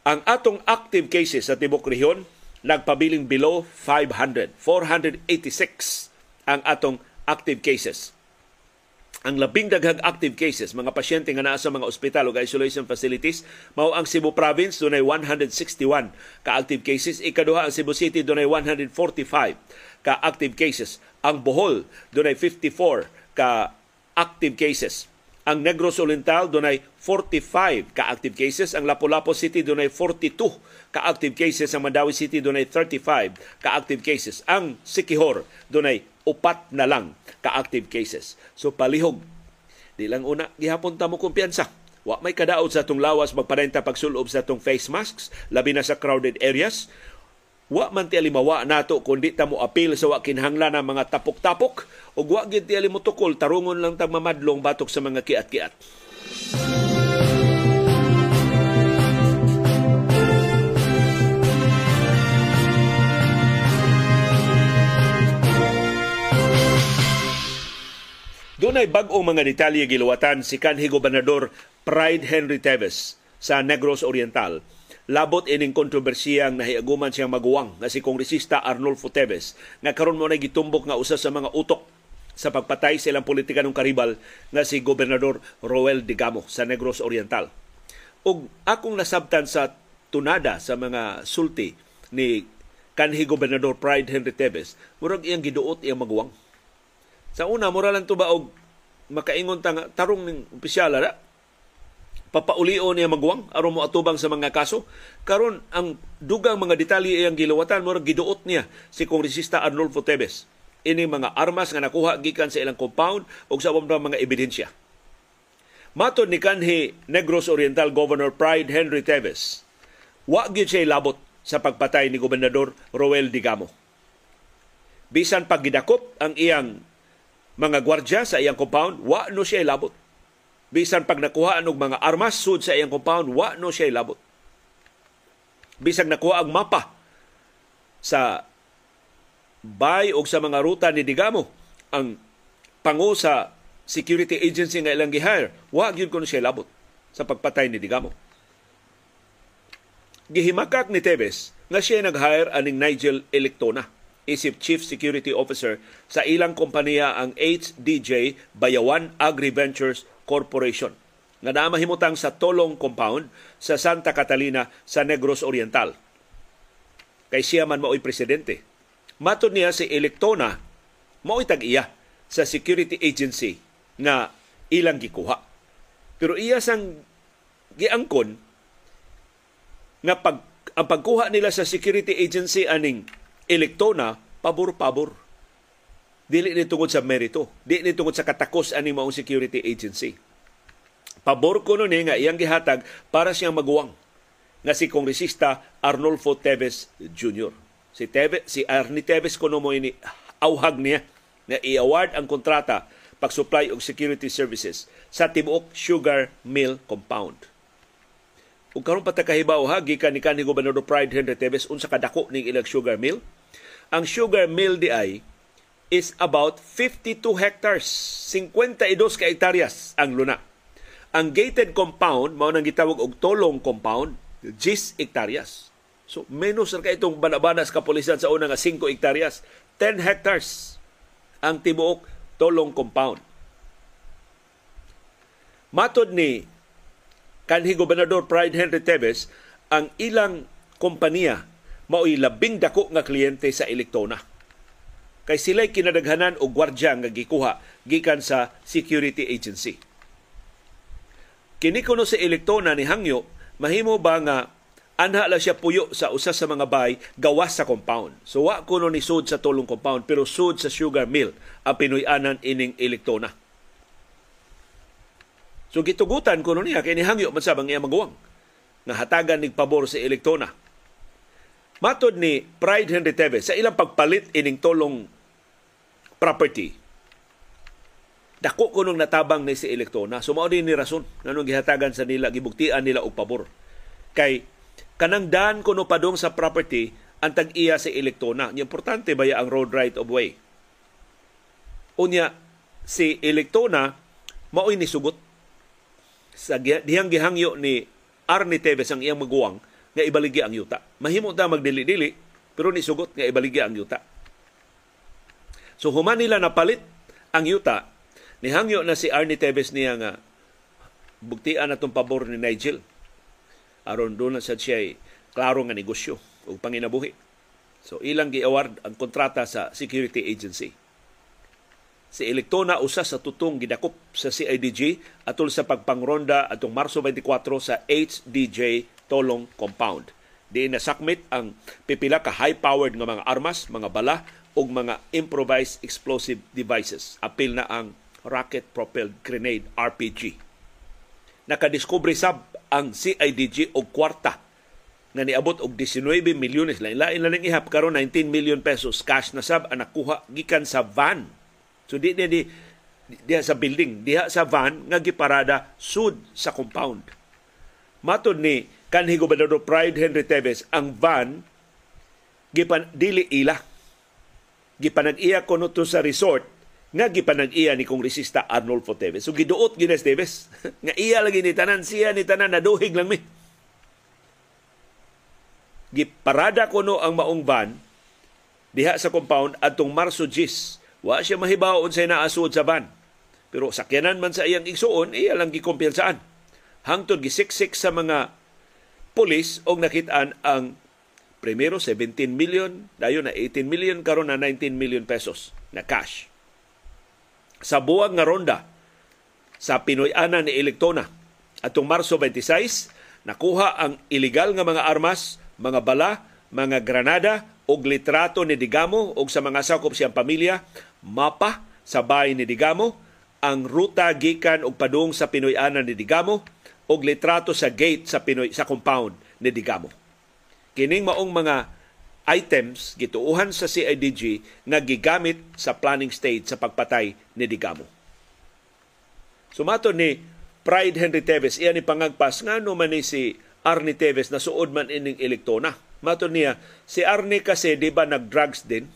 Ang atong active cases sa tibok rehiyon nagpabiling below 500, 486 ang atong active cases. Ang labing daghang active cases, mga pasyente nga naa sa mga ospital o isolation facilities, mao ang Cebu Province dunay 161 ka active cases, ikaduha ang Cebu City dunay 145 ka active cases. Ang Bohol dunay 54 ka active cases. Ang Negros Oriental dunay 45 ka active cases, ang Lapu-Lapu City dunay 42 ka active cases, ang Mandawi City dunay 35 ka active cases. Ang Sikihor dunay upat na lang ka-active cases. So palihog. Di lang una, gihapon ta mo kumpiyansa. Wa may kadaot sa atong lawas magpadayta pagsulob sa atong face masks, labi na sa crowded areas. Wa man ti alimawa nato kundi ta mo apil sa wa kinahanglan ng mga tapok-tapok ug wa gid ti alimutukol tarungon lang tag mamadlong batok sa mga kiat-kiat. Doon ay bag-ong mga detalye giluwatan si kanhi gobernador Pride Henry Teves sa Negros Oriental. Labot ining kontrobersiyang nahiaguman siyang maguwang nga si Kongresista Arnolfo Teves nga karon mo na gitumbok nga usa sa mga utok sa pagpatay sa ilang politika ng karibal nga si Gobernador Roel Digamo sa Negros Oriental. Ug akong nasabtan sa tunada sa mga sulti ni kanhi Gobernador Pride Henry Teves, murag iyang giduot iyang maguwang sa una, mura lang to ba og makaingon tang tarong ning opisyal na papaulio niya magwang aron mo atubang sa mga kaso. Karon ang dugang mga detalye iyang gilawatan mo giduot niya si kongresista Arnolfo Teves ini mga armas nga nakuha gikan sa ilang compound ug sa mga ebidensya. Matod ni kanhi Negros Oriental Governor Pride Henry Teves wa gyud siya labot sa pagpatay ni Gobernador Roel Digamo. Bisan paggidakop ang iyang mga gwardya sa iyang compound, wa no siya labot. Bisan pag nakuha og mga armas sud sa iyang compound, wa no siya labot. Bisan nakuha ang mapa sa bay o sa mga ruta ni Digamo, ang pangu sa security agency nga ilang gihire, wa gyud kuno siya labot sa pagpatay ni Digamo. Gihimakak ni Tevez nga siya nag-hire aning Nigel Electona isip Chief Security Officer sa ilang kompanya ang HDJ Bayawan Agri-Ventures Corporation nga namahimutang sa Tolong Compound sa Santa Catalina sa Negros Oriental. Kay siya man mao'y presidente. Matod niya si Electona mao'y tag-iya sa security agency nga ilang gikuha. Pero iya sang giangkon nga pag ang pagkuha nila sa security agency aning elektona pabor-pabor. Dili ni tungod sa merito, di ni tungod sa katakos ani maong security agency. Pabor ko ni nga iyang gihatag para siyang maguwang nga si kongresista Arnolfo Teves Jr. Si Teves, si Arnie Teves kuno mo ini awhag niya na i-award ang kontrata pag-supply og security services sa tibuok sugar mill compound. Ug karon patakahibaw ha gikan ni kanhi gobernador Pride Henry Teves unsa kadako ning ilang sugar mill ang sugar mill di ay is about 52 hectares, 52 ka hektaryas ang luna. Ang gated compound, mao nang gitawag og tolong compound, 10 hektaryas. So, menos ra itong banabanas kapulisan sa una nga 5 hektaryas. 10 hectares ang tibuok tolong compound. Matod ni kanhi Gobernador Pride Henry Tebes, ang ilang kompanya mao'y labing dako nga kliyente sa Electona. Kay sila'y kinadaghanan og gwardya nga gikuha gikan sa security agency. Kini kuno sa Electona ni Hangyo, mahimo ba nga anha la siya puyo sa usa sa mga bay gawas sa compound. So wa kuno ni sud sa tulong compound pero sud sa sugar mill ang pinuy-anan ining Electona. So gitugutan kuno niya kay ni Hangyo man sa iya maguwang nga hatagan nig pabor sa Electona. Matod ni Pride Henry Tevez sa ilang pagpalit ining tolong property dako ko nung natabang ni si Electona. So mao din ni rason nganong gihatagan sa nila gibuktian nila og pabor. Kay kanang daan kuno padong sa property ang tag-iya si Electona. Ni importante ba ang road right of way? Unya si Electona mao'y ni sugot sa dihang gihangyo ni Arnie Teves ang iyang maguwang nga ibaligi ang yuta. Mahimo ta magdili-dili pero ni sugot nga ibaligi ang yuta. So human nila napalit ang yuta Nihangyo na si Arnie Teves niya nga buktian atong pabor ni Nigel. Aron doon na sa siya klaro nga negosyo o panginabuhi. So ilang gi-award ang kontrata sa security agency. Si Electona usa sa tutong gidakop sa CIDG atol sa pagpangronda atong Marso 24 sa HDJ Tolong Compound. Di nasakmit ang pipila ka high-powered nga mga armas, mga bala ug mga improvised explosive devices. Apil na ang rocket-propelled grenade RPG. Nakadiskubre sab ang CIDG og kwarta nga niabot og 19 milyones lain-lain lang ihap karon 19 million pesos cash na sab ang nakuha gikan sa van. So di di, di diha sa building, diha sa van nga giparada sud sa compound. Matod ni kanhi gobernador Pride Henry Teves ang van gipan dili ila gipanag-iya kuno to sa resort nga gipanag-iya ni Kongresista Arnolfo Teves. So giduot Gines Teves [laughs] nga iya lagi ni tanan siya ni tanan naduhig lang mi. Giparada ko no ang maong van diha sa compound atong Marso 10. Wa siya mahibaw unsay naasud sa van. Pero sakyanan man sa iyang igsuon, iya lang gikumpensaan. Hangtod gisiksik sa mga pulis og nakitaan ang primero 17 million, dayon na 18 million karon na 19 million pesos na cash sa buwag nga ronda sa Pinoy-ana ni Electona. Atong Marso 26, nakuha ang ilegal nga mga armas, mga bala, mga granada og litrato ni Digamo og sa mga sakop siyang pamilya, mapa sa bahay ni Digamo, ang ruta gikan og padung sa Pinoy-ana ni Digamo og litrato sa gate sa Pinoy sa compound ni Digamo. Kining maong mga items gituuhan sa CIDG nga gigamit sa planning stage sa pagpatay ni Digamo. Sumato ni Pride Henry Teves, iya ni pangagpas nga no man ni si Arnie Teves na suod man ining elektona. Mato niya, si Arnie kasi di ba nag-drugs din?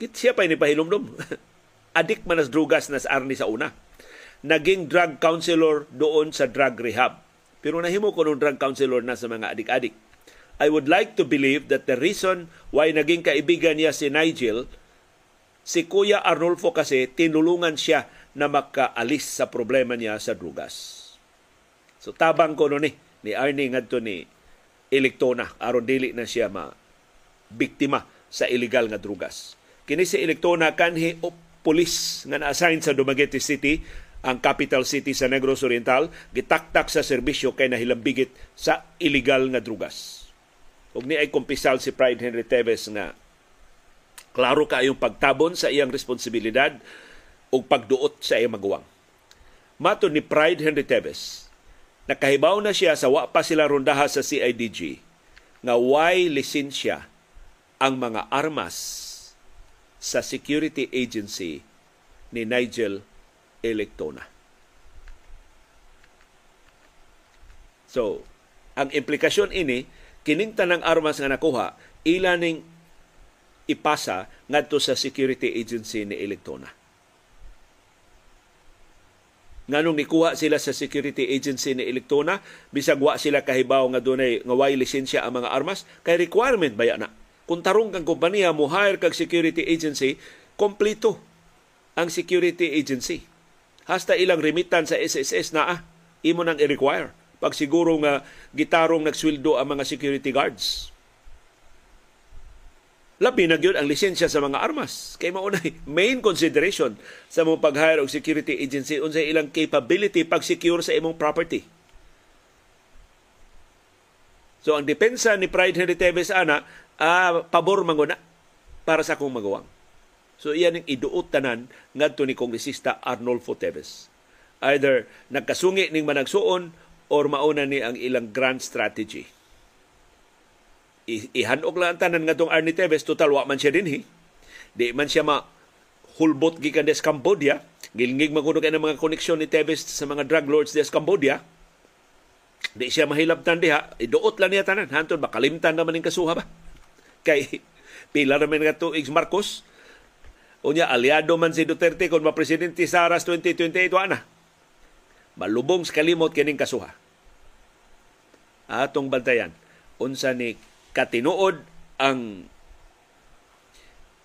Kit siya pa ini pahilumdum. [laughs] Adik man as drugas na sa Arnie sa una. Naging drug counselor doon sa drug rehab. Pero nahimo ko ng drug counselor na sa mga adik-adik I would like to believe that the reason why naging kaibigan niya si Nigel, si Kuya Arnulfo kasi tinulungan siya na makaalis sa problema niya sa drugas. So tabang ko no ni, ni Arnie ngadto ni Electona aron dili na siya ma biktima sa illegal nga drugas. Kini si Electona kanhi o pulis nga na-assign sa Dumaguete City ang capital city sa Negros Oriental gitaktak sa serbisyo kay nahilambigit sa illegal nga drugas. Ug ni ay kumpisal si Pride Henry Teves nga klaro kayong pagtabon sa iyang responsibilidad ug pagduot sa iyang maguwang. Mato ni Pride Henry Teves, nakahibaw na siya sa wa pa sila rondaha sa CIDG nga why lisensya ang mga armas sa security agency ni Nigel Electona. So, ang implikasyon ini kining tanang armas nga nakuha ila ning ipasa ngadto sa security agency ni Electona. nganong nikuha sila sa security agency ni Electona bisag wa sila kahibaw nga dunay nga way lisensya ang mga armas kay requirement baya na? Kung tarong kang kompanya mo hire kag security agency kompleto ang security agency. Hasta ilang remitan sa SSS na ah, imo nang i-require pag siguro nga gitarong nagsweldo ang mga security guards labi na gyud ang lisensya sa mga armas kay mao [laughs] main consideration sa mong pag-hire og security agency unsay ilang capability pag secure sa imong property So ang depensa ni Pride Henry Tevez ana uh, pabor manguna para sa akong magawang. So iyan ang iduot tanan ngadto ni kongresista Arnolfo Tevez. Either nagkasungi ning managsuon or mauna ni ang ilang grand strategy? Ihanog lang tanan nga tong Arnie Teves total wa man siya dinhi di man siya ma hulbot gikan des Cambodia gilngig maguno kay mga koneksyon ni Teves sa mga drug lords des Cambodia di siya mahilabtan diha. Iduot lang niya tanan. Hantud makalimtan naman ning kasuha ba? [laughs] Kay pila naman nga tuig Marcos. Unya aliado man si Duterte kon mapresidente sa aras 2028 ana malubong sa kalimot kining kasuha. Atong bantayan unsa ni katinuod ang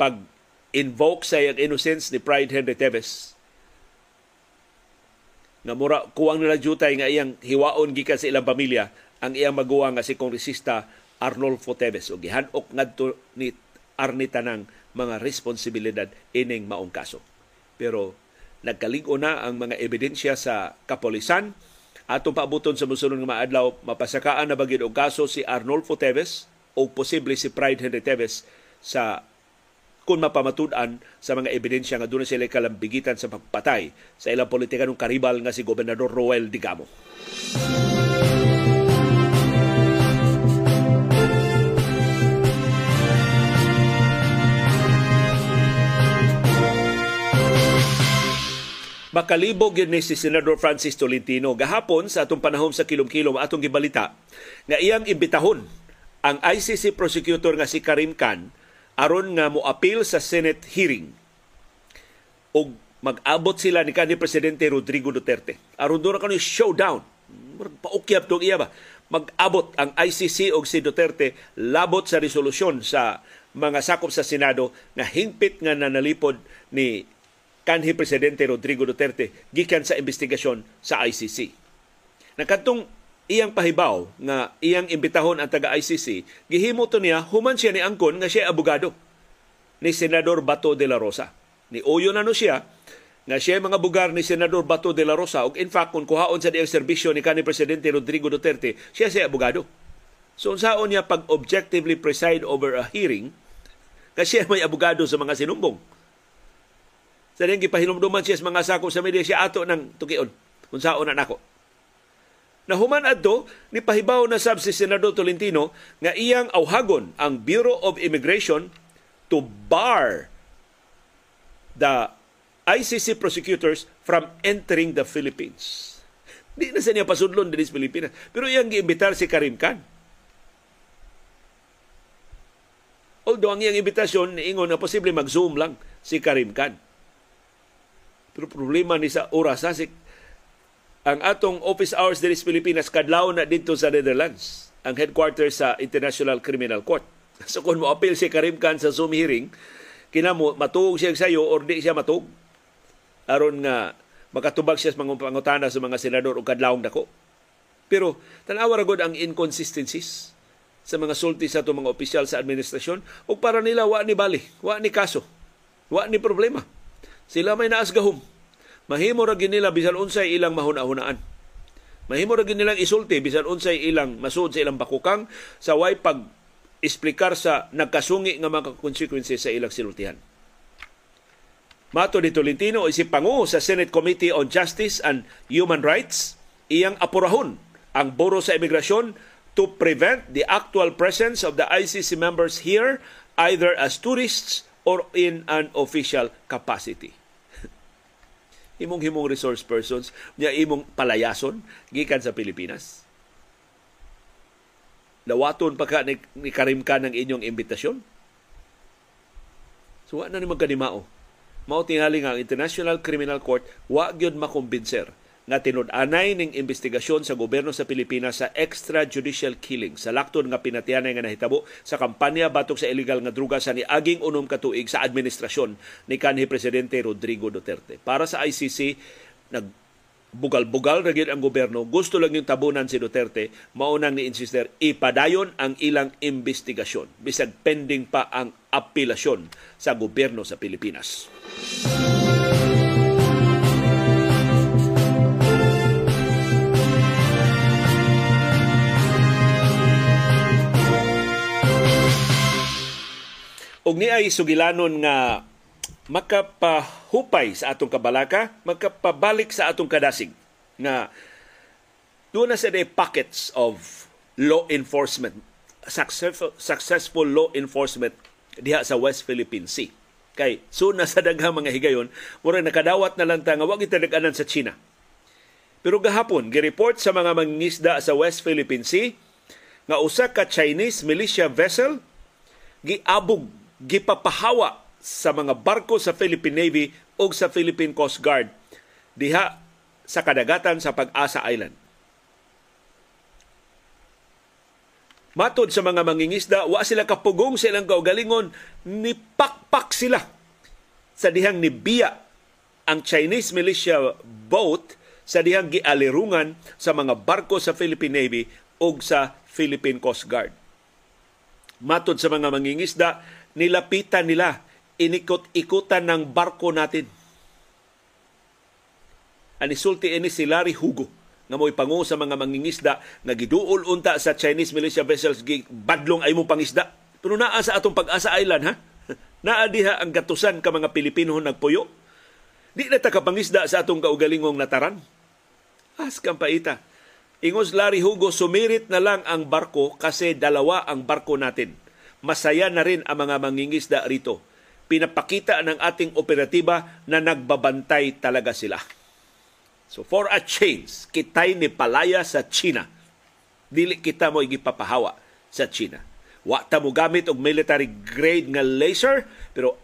pag-invoke sa iyang innocence ni Pride Henry Teves nga mura kuwang nila jutay nga iyang hiwaon gikan sa ilang pamilya ang iyang maguwa nga si kongresista Arnolfo Teves ug gihanok ngadto ni Arnita ng mga responsibilidad ining maong kaso. Pero nagkalig-o na ang mga ebidensya sa kapolisan atong paabuton sa musulong nga maadlaw mapasakaan na bagid og kaso si Arnolfo Teves o posible si Pride Henry Teves sa kung mapamatud-an sa mga ebidensya nga doon sila kalambigitan sa pagpatay sa ilang politikanong karibal nga si Gobernador Roel Digamo. Makalibog yun ni si Senador Francis Tolentino gahapon sa atong panahon sa kilom-kilom atong gibalita nga iyang imbitahon ang ICC prosecutor nga si Karim Khan aron nga mo appeal sa Senate hearing og mag-abot sila ni kanhi presidente Rodrigo Duterte. Aron do na kani showdown. Paukyap tong iya ba? Mag-abot ang ICC og si Duterte labot sa resolusyon sa mga sakop sa Senado nga hingpit nga nanalipod ni kanhi presidente Rodrigo Duterte gikan sa investigasyon sa ICC. Nakatong iyang pahibaw nga iyang imbitahon ang taga ICC gihimo to niya human siya ni angkon nga siya abogado ni senador Bato de la Rosa. Ni uyo na no siya nga siya mga bugar ni senador Bato de la Rosa ug in fact kung kuhaon sa diyang serbisyo ni kanhi presidente Rodrigo Duterte siya siya abogado. So unsaon niya pag objectively preside over a hearing kasi may abogado sa mga sinumbong sa diyang gipahinumduman siya sa mga sakop sa media siya ato ng tukion unsaon na nako Nahuman adto ni pahibaw na sab si Senador Tolentino nga iyang awhagon ang Bureau of Immigration to bar the ICC prosecutors from entering the Philippines. Di na sa niya pasudlon din sa Pilipinas. Pero iyang giimbitar si Karim Khan. Although ang iyang imbitasyon, ingon na posible mag-zoom lang si Karim Khan. Pero problema ni sa oras si ang atong office hours diri sa Pilipinas kadlaw na dito sa Netherlands ang headquarters sa International Criminal Court. [laughs] So kung mo appeal si Karim Khan sa Zoom hearing, kinamo matuog siya sayo or di siya matuog aron nga makatubag siya sa mga pangutana sa mga senador o kadlawong dako. Pero tanawa ra ang inconsistencies sa mga sulti sa itong mga opisyal sa administrasyon o para nila wa ni bali, wa ni kaso, wa ni problema. Sila may naasgahom mahimo ra nila bisan unsay ilang mahuna-hunaan. Mahimo ra nilang isulti bisan unsay ilang masud sa ilang bakukang sa way pag esplikar sa nagkasungi nga mga consequences sa ilang sinultihan. Mato ni Tolentino isip pangu sa Senate Committee on Justice and Human Rights iyang apurahon ang Buro sa Imigrasyon to prevent the actual presence of the ICC members here either as tourists or in an official capacity imong himong resource persons nya imong palayason gikan sa Pilipinas. Lawaton pa ka ni, ni Karim ka ng inyong imbitasyon. So wa na ni magkanimao mao tingali nga International Criminal Court wa gyud makumbinser nga tinud-anay ning investigasyon sa gobyerno sa Pilipinas sa extrajudicial killing sa lakton nga pinatianay nga nahitabo sa kampanya batok sa illegal nga druga sa niaging unom ka tuig sa administrasyon ni kanhi presidente Rodrigo Duterte. Para sa ICC nag bugal-bugal ra ang gobyerno gusto lang yung tabunan si Duterte maunang ni insister ipadayon ang ilang investigasyon bisag pending pa ang apelasyon sa gobyerno sa Pilipinas. Og ni ay sugilanon nga makapahupay sa atong kabalaka, makapabalik sa atong kadasig nga doon na sa day pockets of law enforcement, successful, successful law enforcement diha sa West Philippine Sea. Kay so na sa daghang mga higayon, mura nakadawat na lang ta nga wag itadaganan sa China. Pero gahapon, gireport sa mga mangingisda sa West Philippine Sea nga usa ka Chinese militia vessel giabog gipapahawa sa mga barko sa Philippine Navy o sa Philippine Coast Guard diha sa kadagatan sa Pag-asa Island. Matod sa mga mangingisda, wa sila kapugong sa ilang kaugalingon, nipakpak sila sa dihang nibiya ang Chinese militia boat sa dihang gialirungan sa mga barko sa Philippine Navy o sa Philippine Coast Guard. Matod sa mga mangingisda, nilapitan nila, inikot-ikutan ng barko natin. Anisulti ini si Larry Hugo nga mo'y pangu sa mga mangingisda nga giduol unta sa Chinese militia vessels badlong ay mo pangisda. Pero naa sa atong pag-asa island ha. [laughs] Naa diha ang gatusan ka mga Pilipino nagpuyo. Di na ta kapangisda sa atong kaugalingong nataran. As kang paita. Ingos Larry Hugo, sumirit na lang ang barko kasi dalawa ang barko natin masaya na rin ang mga mangingisda rito. Pinapakita ng ating operatiba na nagbabantay talaga sila. So for a change, kitay ni palaya sa China. Dili kita mo igipapahawa sa China. Wa ta mo gamit og military grade nga laser pero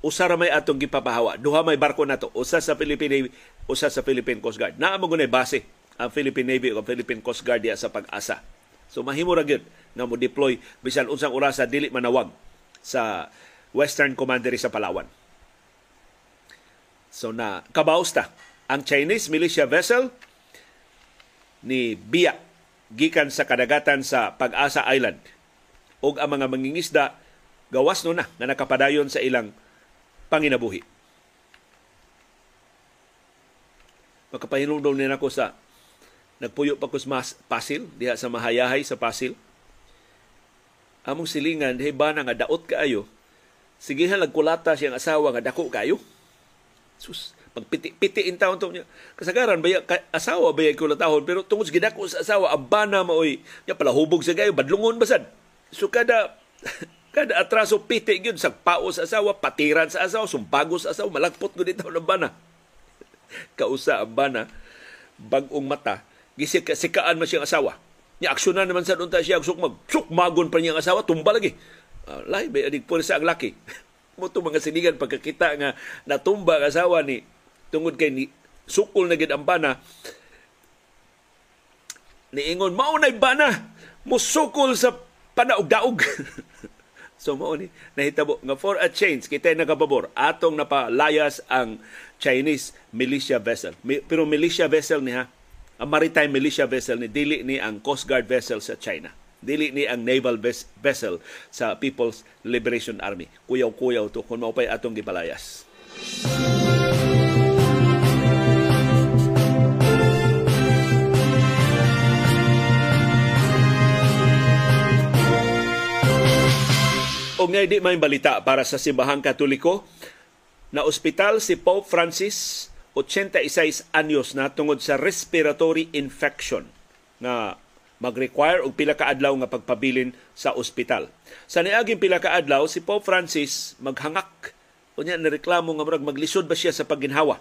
usa ra may atong gipapahawa. Duha may barko nato, usa sa Philippine Navy, usa sa Philippine Coast Guard. Naa mo gunay base ang Philippine Navy o Philippine Coast Guard diya sa pag-asa. So mahimo ra gyud nga mo deploy bisan unsang orasa dili manawag sa Western Commandery sa Palawan. So na kabausta ang Chinese militia vessel ni Biya gikan sa kadagatan sa Pag-asa Island ug ang mga mangingisda gawas no na nga nakapadayon sa ilang panginabuhi. Makapahinungdong din ako sa nagpuyo pa kus mas pasil diha sa mahayahay sa pasil among silingan hey ba nga daot kaayo. Sige ha nagkulata siyang asawa nga dako kayo sus pagpiti-piti in taon niya. Kasagaran baya ka, asawa baya kulatahon pero tungod gidako sa asawa abana maoy nya pala hubog sa gayo badlungon basad. So kada [laughs] kada atraso piti gyud sa paos sa asawa patiran sa asawa sumpagos sa asawa malagpot gud itaw ng bana. [laughs] Kausa ang bana bagong mata gisika-sikaan man siyang asawa Nya aksyonan naman sa unta siya sukmag. Sukmagon pa niya ang asawa, tumba lagi. Uh, lahi, may adig sa ang laki. [laughs] Mo mga sinigan pagkakita nga natumba ang asawa ni tungod kay ni sukol na gid ang bana niingon mao nay bana musukol sa panaog-daog [laughs] so mao ni nahitabo nga for a change kita nagababor atong napalayas ang Chinese militia vessel pero militia vessel ni ha ang maritime militia vessel ni dili ni ang Coast Guard vessel sa China. Dili ni ang naval vessel sa People's Liberation Army. Kuyaw-kuyaw to kung maupay atong gipalayas. O nga di may balita para sa simbahang katoliko na ospital si Pope Francis 86 anyos na tungod sa respiratory infection na mag-require og pila ka adlaw nga pagpabilin sa ospital. Sa niaging pila ka adlaw si Pope Francis maghangak unya na reklamo nga murag maglisod ba siya sa pagginhawa.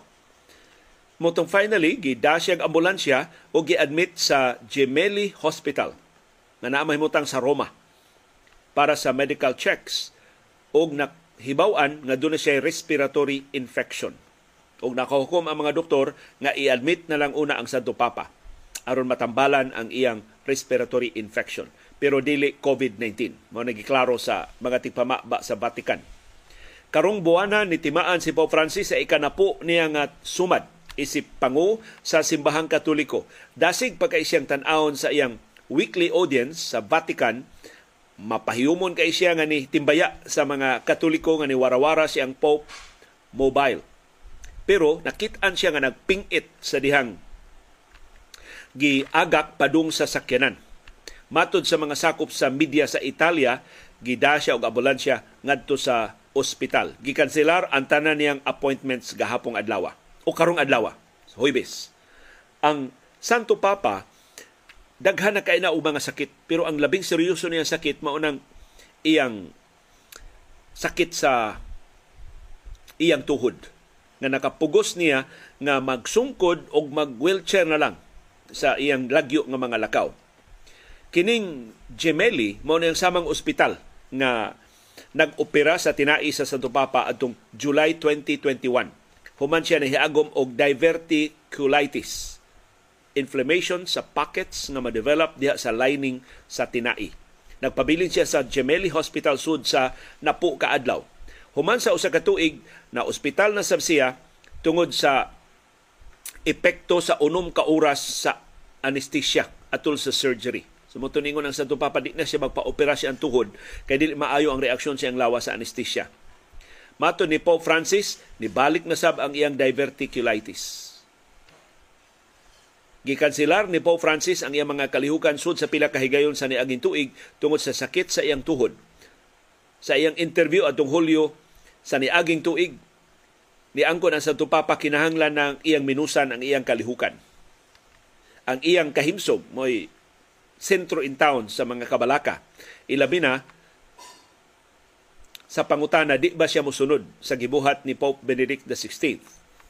Motong finally gida siya ambulansya o gi-admit sa Gemelli Hospital nga naa mahimutang sa Roma para sa medical checks og nahibaw-an nga dunay siya respiratory infection ug nakahukom ang mga doktor nga i-admit na lang una ang Santo Papa aron matambalan ang iyang respiratory infection pero dili COVID-19. Mao nagiklaro sa mga tigpamaba sa Vatican. Karong buwana ni timaan si Pope Francis sa ikanapo niya nga sumad isip pangu sa simbahang katoliko. Dasig pagka siyang tan-awon sa iyang weekly audience sa Vatican, mapahiyumon kay siya nga ni timbaya sa mga katoliko nga ni warawara siyang Pope mobile. Pero nakit-an siya nga nagpingit sa dihang giagak padung sa sakyanan. Matod sa mga sakop sa media sa Italia, gida siya og ambulansya ngadto sa ospital. Gikanselar ang tanan niyang appointments gahapong adlaw o karong adlaw, Huwebes. Ang Santo Papa daghan na kay na mga sakit pero ang labing seryoso niya sakit mao nang iyang sakit sa iyang tuhod nga nakapugos niya nga magsungkod og mag-wheelchair na lang sa iyang lagyo nga mga lakaw. Kining Gemelli mao na samang ospital nga nag-opera sa tinai sa Santo Papa adtong July 2021 human siya nahiagom og diverticulitis inflammation sa pockets nga ma-develop diha sa lining sa tinai. Nagpabilin siya sa Gemelli Hospital Sud sa Napo kaadlaw. Human sa usa ka tuig na ospital na sab siya tungod sa epekto sa unom ka oras sa anesthesia atol sa surgery. Sumuto ningon ang Santo Papa di na siya magpa-opera siya ang tuhod kay dili maayo ang reaksyon siyang lawa sa anesthesia. Mato ni Pope Francis, nibalik na sab ang iyang diverticulitis. Gikansilar ni Pope Francis ang iyang mga kalihukan sud sa pila kahigayon sa niaging tuig tungod sa sakit sa iyang tuhod. Sa iyang interview atong Hulyo sa niaging tuig, niangkon ang Santo Papa kinahanglan ng iyang minusan ang iyang kalihukan. Ang iyang kahimsog mo'y sentro in town sa mga kabalaka. Ilabi na sa pangutana di ba siya mosunod sa gibuhat ni Pope Benedict XVI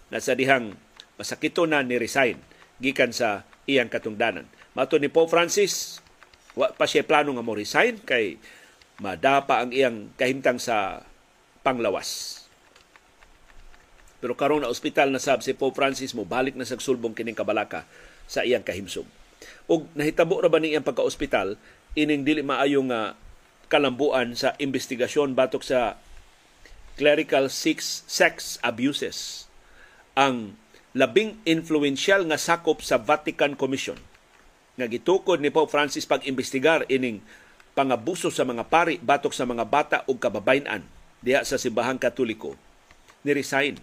na sa dihang masakito na ni resign gikan sa iyang katungdanan. Mato ni Pope Francis, wa pa siya plano nga mo resign kay madapa ang iyang kahimtang sa panglawas. Pero karon na ospital na sab si Pope Francis mo balik na sa sulbong kining kabalaka sa iyang kahimsog. Og nahitabo ra ba ni iyang pagka-ospital ining dili maayo nga kalambuan sa investigasyon batok sa clerical sex, sex abuses ang labing influential nga sakop sa Vatican Commission nga gitukod ni Pope Francis pag-imbestigar ining pangabuso sa mga pari batok sa mga bata ug kababayan diha sa simbahang katoliko ni resign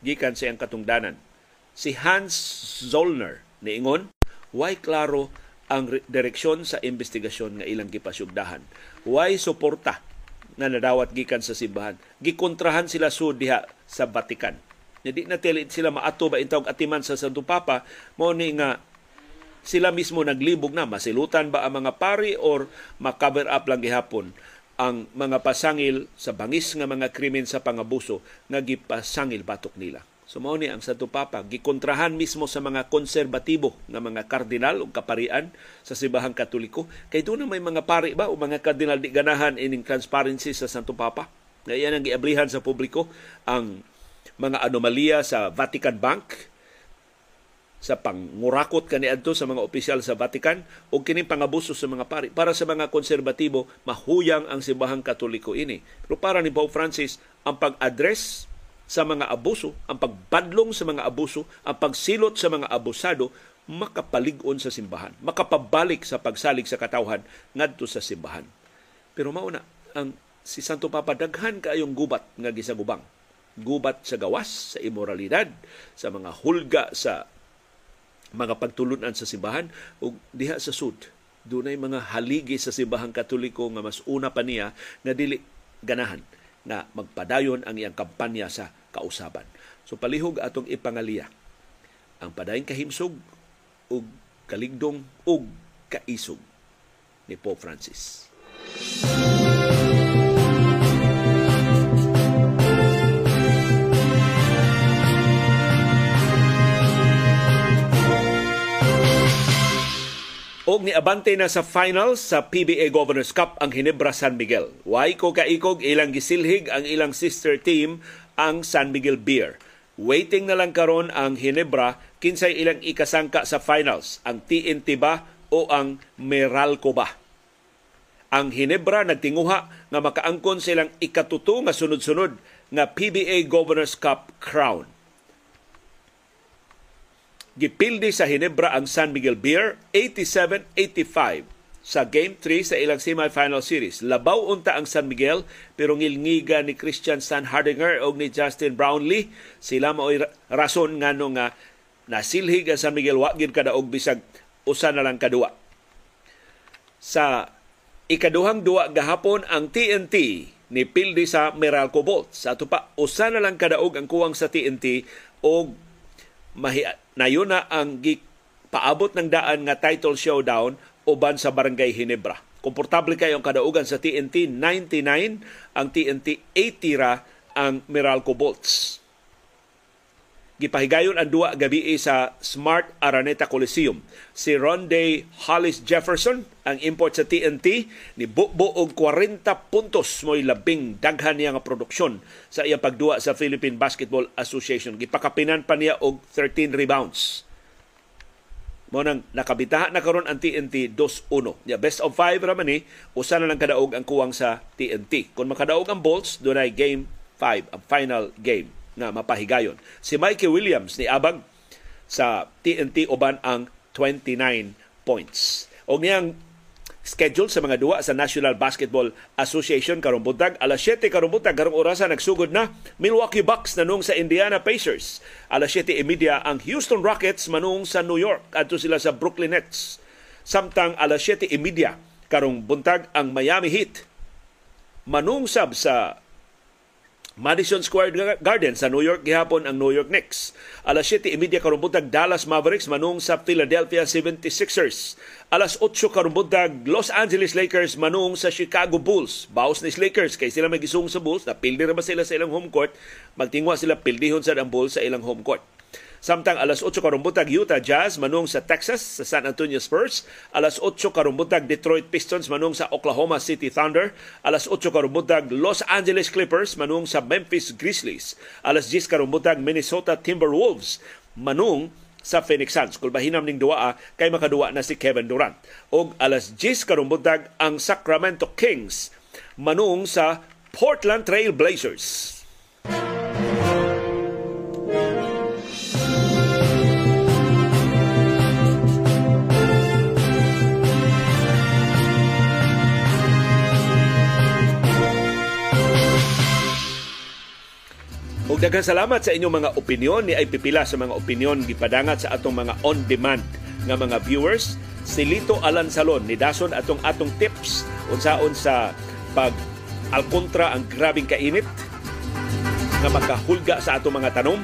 gikan sa iyang katungdanan si Hans Zollner niingon why klaro ang direksyon sa investigasyon nga ilang gipasyugdahan. Why suporta na nadawat gikan sa simbahan. Gikontrahan sila sud diha sa Vatican. Hindi na tilit sila maato ba intawag atiman sa Santo Papa mo ni nga sila mismo naglibog na masilutan ba ang mga pari or makaber up lang gihapon ang mga pasangil sa bangis nga mga krimen sa pangabuso nga gipasangil batok nila. So ni ang Santo Papa gikontrahan mismo sa mga konserbatibo nga mga kardinal o kaparian sa Sibahang Katoliko kay doon may mga pari ba o mga kardinal di ganahan ining transparency sa Santo Papa. Nga iyan ang giablihan sa publiko ang mga anomalya sa Vatican Bank sa pangurakot kaniadto sa mga opisyal sa Vatican o kining pangabuso sa mga pari para sa mga konserbatibo mahuyang ang Sibahang Katoliko ini pero para ni Pope Francis ang pag-address sa mga abuso, ang pagbadlong sa mga abuso, ang pagsilot sa mga abusado, makapaligon sa simbahan, makapabalik sa pagsalig sa katawhan ngadto sa simbahan. Pero mauna, ang si Santo Papa daghan kaayong gubat nga gisagubang. Gubat sa gawas, sa imoralidad, sa mga hulga sa mga pagtulunan sa simbahan ug diha sa sud dunay mga haligi sa simbahang katoliko nga mas una pa niya na dili ganahan na magpadayon ang iyang kampanya sa kausaban. So palihog atong ipangaliya ang padayong kahimsog ug kaligdong ug kaisog ni Pope Francis. Og ni abante na sa finals sa PBA Governors Cup ang Hinebra San Miguel. Way ko kaikog ilang gisilhig ang ilang sister team ang San Miguel Beer. Waiting na lang karon ang Hinebra kinsay ilang ikasangka sa finals, ang TNT ba o ang Meralco ba? Ang Hinebra nagtinguha nga makaangkon silang ikatuto nga sunod-sunod nga PBA Governors Cup crown. Gipildi sa Hinebra ang San Miguel Beer 87-85 sa Game 3 sa ilang semifinal series. Labaw unta ang San Miguel pero ngilngiga ni Christian Hardinger o ni Justin Brownlee. Sila mao'y rason nga no nasilhig ang San Miguel wagin kadaog bisag usa na lang kadua. Sa ikaduhang duwa gahapon ang TNT ni Pildi sa Meralco Bolt. Sa ato pa, usa na lang kadaog ang kuwang sa TNT o mahi, nayon na ang paabot ng daan nga title showdown uban sa Barangay Hinebra. Komportable kayo ang kadaugan sa TNT 99, ang TNT 80 ra ang Meralco Bolts. Gipahigayon ang duwa gabi sa Smart Araneta Coliseum. Si Ronde Hollis Jefferson, ang import sa TNT, ni bubo og 40 puntos mo'y labing daghan niya nga produksyon sa iyang pagduwa sa Philippine Basketball Association. Gipakapinan pa niya og 13 rebounds. Mo nang nakabitaha na karon ang TNT 2-1. Ya best of 5 ra man ni, usa na lang kadaog ang kuwang sa TNT. Kung makadaog ang Bolts, dunay game 5, ang final game na mapahigayon. Si Mikey Williams ni Abag sa TNT uban ang 29 points. O niyang schedule sa mga duwa sa National Basketball Association karong buntag alas 7 karong buntag karong orasan nagsugod na Milwaukee Bucks nanung sa Indiana Pacers alas 7:30 ang Houston Rockets manung sa New York adto sila sa Brooklyn Nets samtang alas 7:30 karong buntag ang Miami Heat manung sab sa Madison Square Garden sa New York gihapon ang New York Knicks. Alas 7:30 karumbutag Dallas Mavericks manung sa Philadelphia 76ers. Alas 8 karumbutag Los Angeles Lakers manung sa Chicago Bulls. Baos ni Lakers kay sila magisung sa Bulls, napildi ra ba sila sa ilang home court, magtingwa sila pildihon sa ang Bulls sa ilang home court. Samtang alas 8 karumbutag Utah Jazz manung sa Texas sa San Antonio Spurs. Alas 8 karumbutag Detroit Pistons manung sa Oklahoma City Thunder. Alas 8 karumbutag Los Angeles Clippers manung sa Memphis Grizzlies. Alas 10 karumbutag Minnesota Timberwolves manung sa Phoenix Suns. Kung mahinam ning duwa kay makaduwa na si Kevin Durant. Og alas 10 karumbutag ang Sacramento Kings manung sa Portland Trail Blazers. Daghang salamat sa inyong mga opinion ni ay pipila sa mga opinion gipadangat sa atong mga on-demand nga mga viewers. Si Lito Alansalon ni dason atong atong tips unsaon sa pag alkontra ang grabing kainit nga makahulga sa atong mga tanom.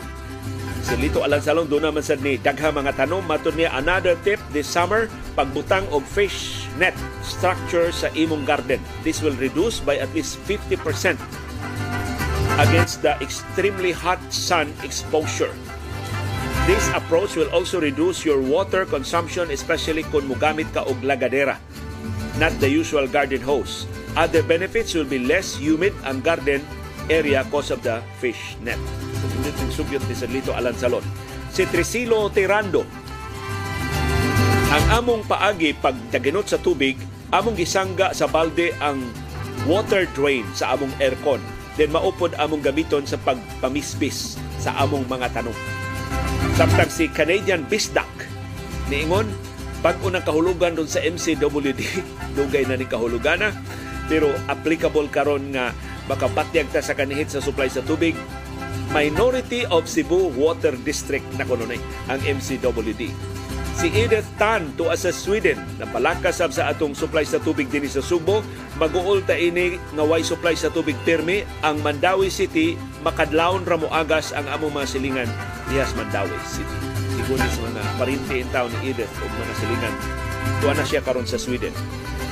Si Lito Alansalon doon naman sa ni dagha mga tanom matud niya another tip this summer pagbutang og fish net structure sa imong garden. This will reduce by at least 50% against the extremely hot sun exposure. This approach will also reduce your water consumption especially kung mugamit ka og lagadera, not the usual garden hose. Other benefits will be less humid ang garden area cause of the fish net. Hindi so, sugyot ni Salito Alansalon. Si Trisilo Tirando, ang among paagi pag daginot sa tubig, among gisangga sa balde ang water drain sa among aircon then maupod among gamiton sa pagpamisbis sa among mga tanong. Samtang si Canadian Bisdak niingon pag unang kahulugan doon sa MCWD [laughs] dugay na ni kahulugana pero applicable karon nga makapatyag ta sa kanihit sa supply sa tubig Minority of Cebu Water District na kuno ang MCWD Si Edith Tan tuwa sa Sweden na palakas sa atong supply sa tubig dinhi sa Subo maguol ta ini nga way supply sa tubig pirmi ang Mandawi City makadlawon ra mo agas ang among mga silingan dihas Mandawi City. Siguro sa mga parinti in town ni Edith ug mga silingan tuwa na siya karon sa Sweden.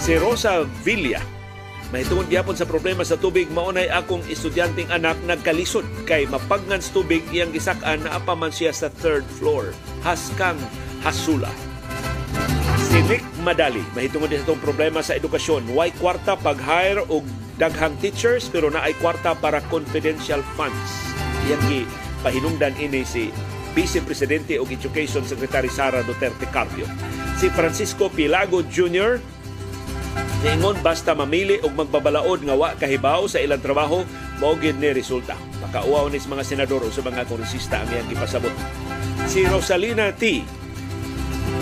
Si Rosa Villa Mahitungod gyapon sa problema sa tubig maunay akong estudyanteng anak nagkalisod kay mapagngan sa tubig iyang gisak-an na apaman siya sa third floor. Haskang Hasula. Si Nick Madali, mahitungod din itong problema sa edukasyon. Why kwarta pag-hire og daghang teachers pero na ay kwarta para confidential funds. Iyang gi Pahinungdan ini si Vice Presidente ug Education Secretary Sara Duterte Carpio. Si Francisco Pilago Jr. Niingon basta mamili og magbabalaod nga wa kahibaw sa ilang trabaho mao gid ni resulta. Makauaw ni sa mga senador o sa mga kongresista ang iyang gipasabot. Si Rosalina T.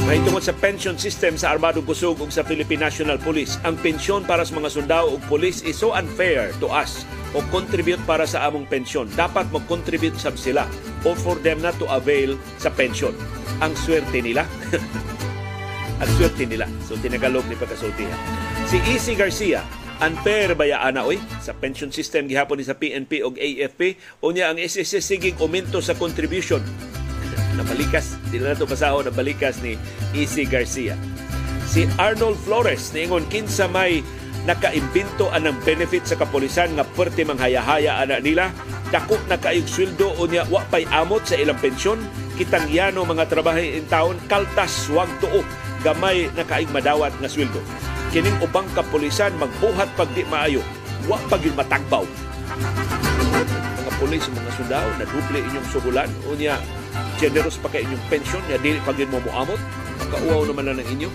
May tungod sa pension system sa Armadong Kusog ug sa Philippine National Police, ang pensyon para sa mga sundao ug pulis is so unfair to us o contribute para sa among pensyon. Dapat mag-contribute sab sila or for them not to avail sa pension. Ang swerte nila. [laughs] ang swerte nila. So tinagalog ni pagkasultihan. Si Easy Garcia, unfair ba ya ana oy sa pension system gihapon ni sa PNP ug AFP unya ang SSS sigig uminto sa contribution nabalikas dili na to pasahon nabalikas ni Easy Garcia. Si Arnold Flores niingon kinsa may nakaimbento anang benefit sa kapulisan nga perti manghaya-haya ana nila? Dako na kaayog sweldo unya wa pay amot sa ilang pensyon? Kitang yano mga trabahay in taon kaltas wag tuo gamay na kaayog madawat nga sweldo. Kining ubang kapulisan magbuhat pag di maayo wa pagin matagbaw. Mga pulis mga sundao na duble inyong suhulan unya generous pa kay inyong pensyon ya dili pagin mo moamot. Makauaw naman na ng inyo.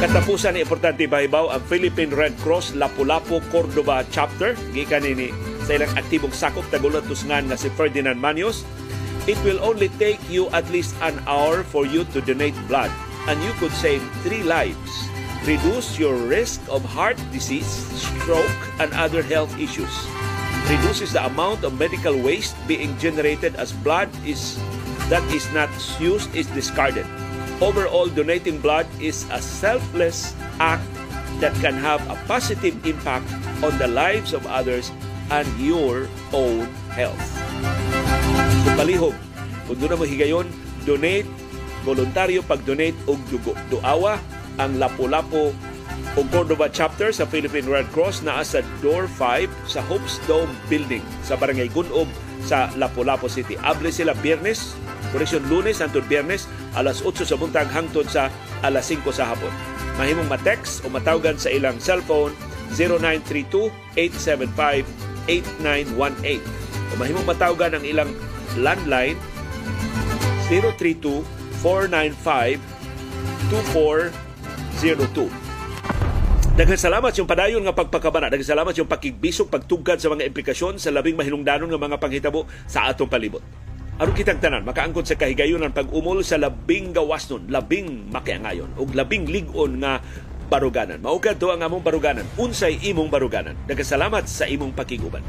Katapusan ni importante bahibaw ang Philippine Red Cross Lapu-Lapu Cordova Chapter. Gikan ni sa ilang aktibong sakop tagulat tusngan nga si Ferdinand Manios. It will only take you at least an hour for you to donate blood. And you could save three lives. Reduce your risk of heart disease, stroke, and other health issues. Reduces the amount of medical waste being generated as blood is that is not used is discarded. Overall, donating blood is a selfless act that can have a positive impact on the lives of others and your own health. So palihog, kung doon mo higayon, donate, voluntaryo pag-donate og dugo. Duawa ang Lapu-Lapu o Cordova chapter sa Philippine Red Cross naa sa door 5 sa Hopes Dome Building sa Barangay Gunob sa Lapu-Lapu City. Able sila biyernes, koreksyon lunes hangtod biyernes, alas 8 sa buntag hangtod sa alas 5 sa hapon. Mahimong ma-text o matawgan sa ilang cellphone 0932-875-8918 o mahimong matawgan ang ilang landline 032-495-2402. Daghang salamat yung padayon nga pagpakabana. Daghang salamat yung pakigbisog, pagtugkad sa mga implikasyon sa labing mahinungdanon nga mga panghitabo sa atong palibot. Aron kitang tanan, makaangkon sa kahigayonan pag-umol sa labing gawasnon, labing makiangayon, o labing ligon nga baruganan. Maugad to ang among baruganan. Unsay imong baruganan. Daghang salamat sa imong pakiguban.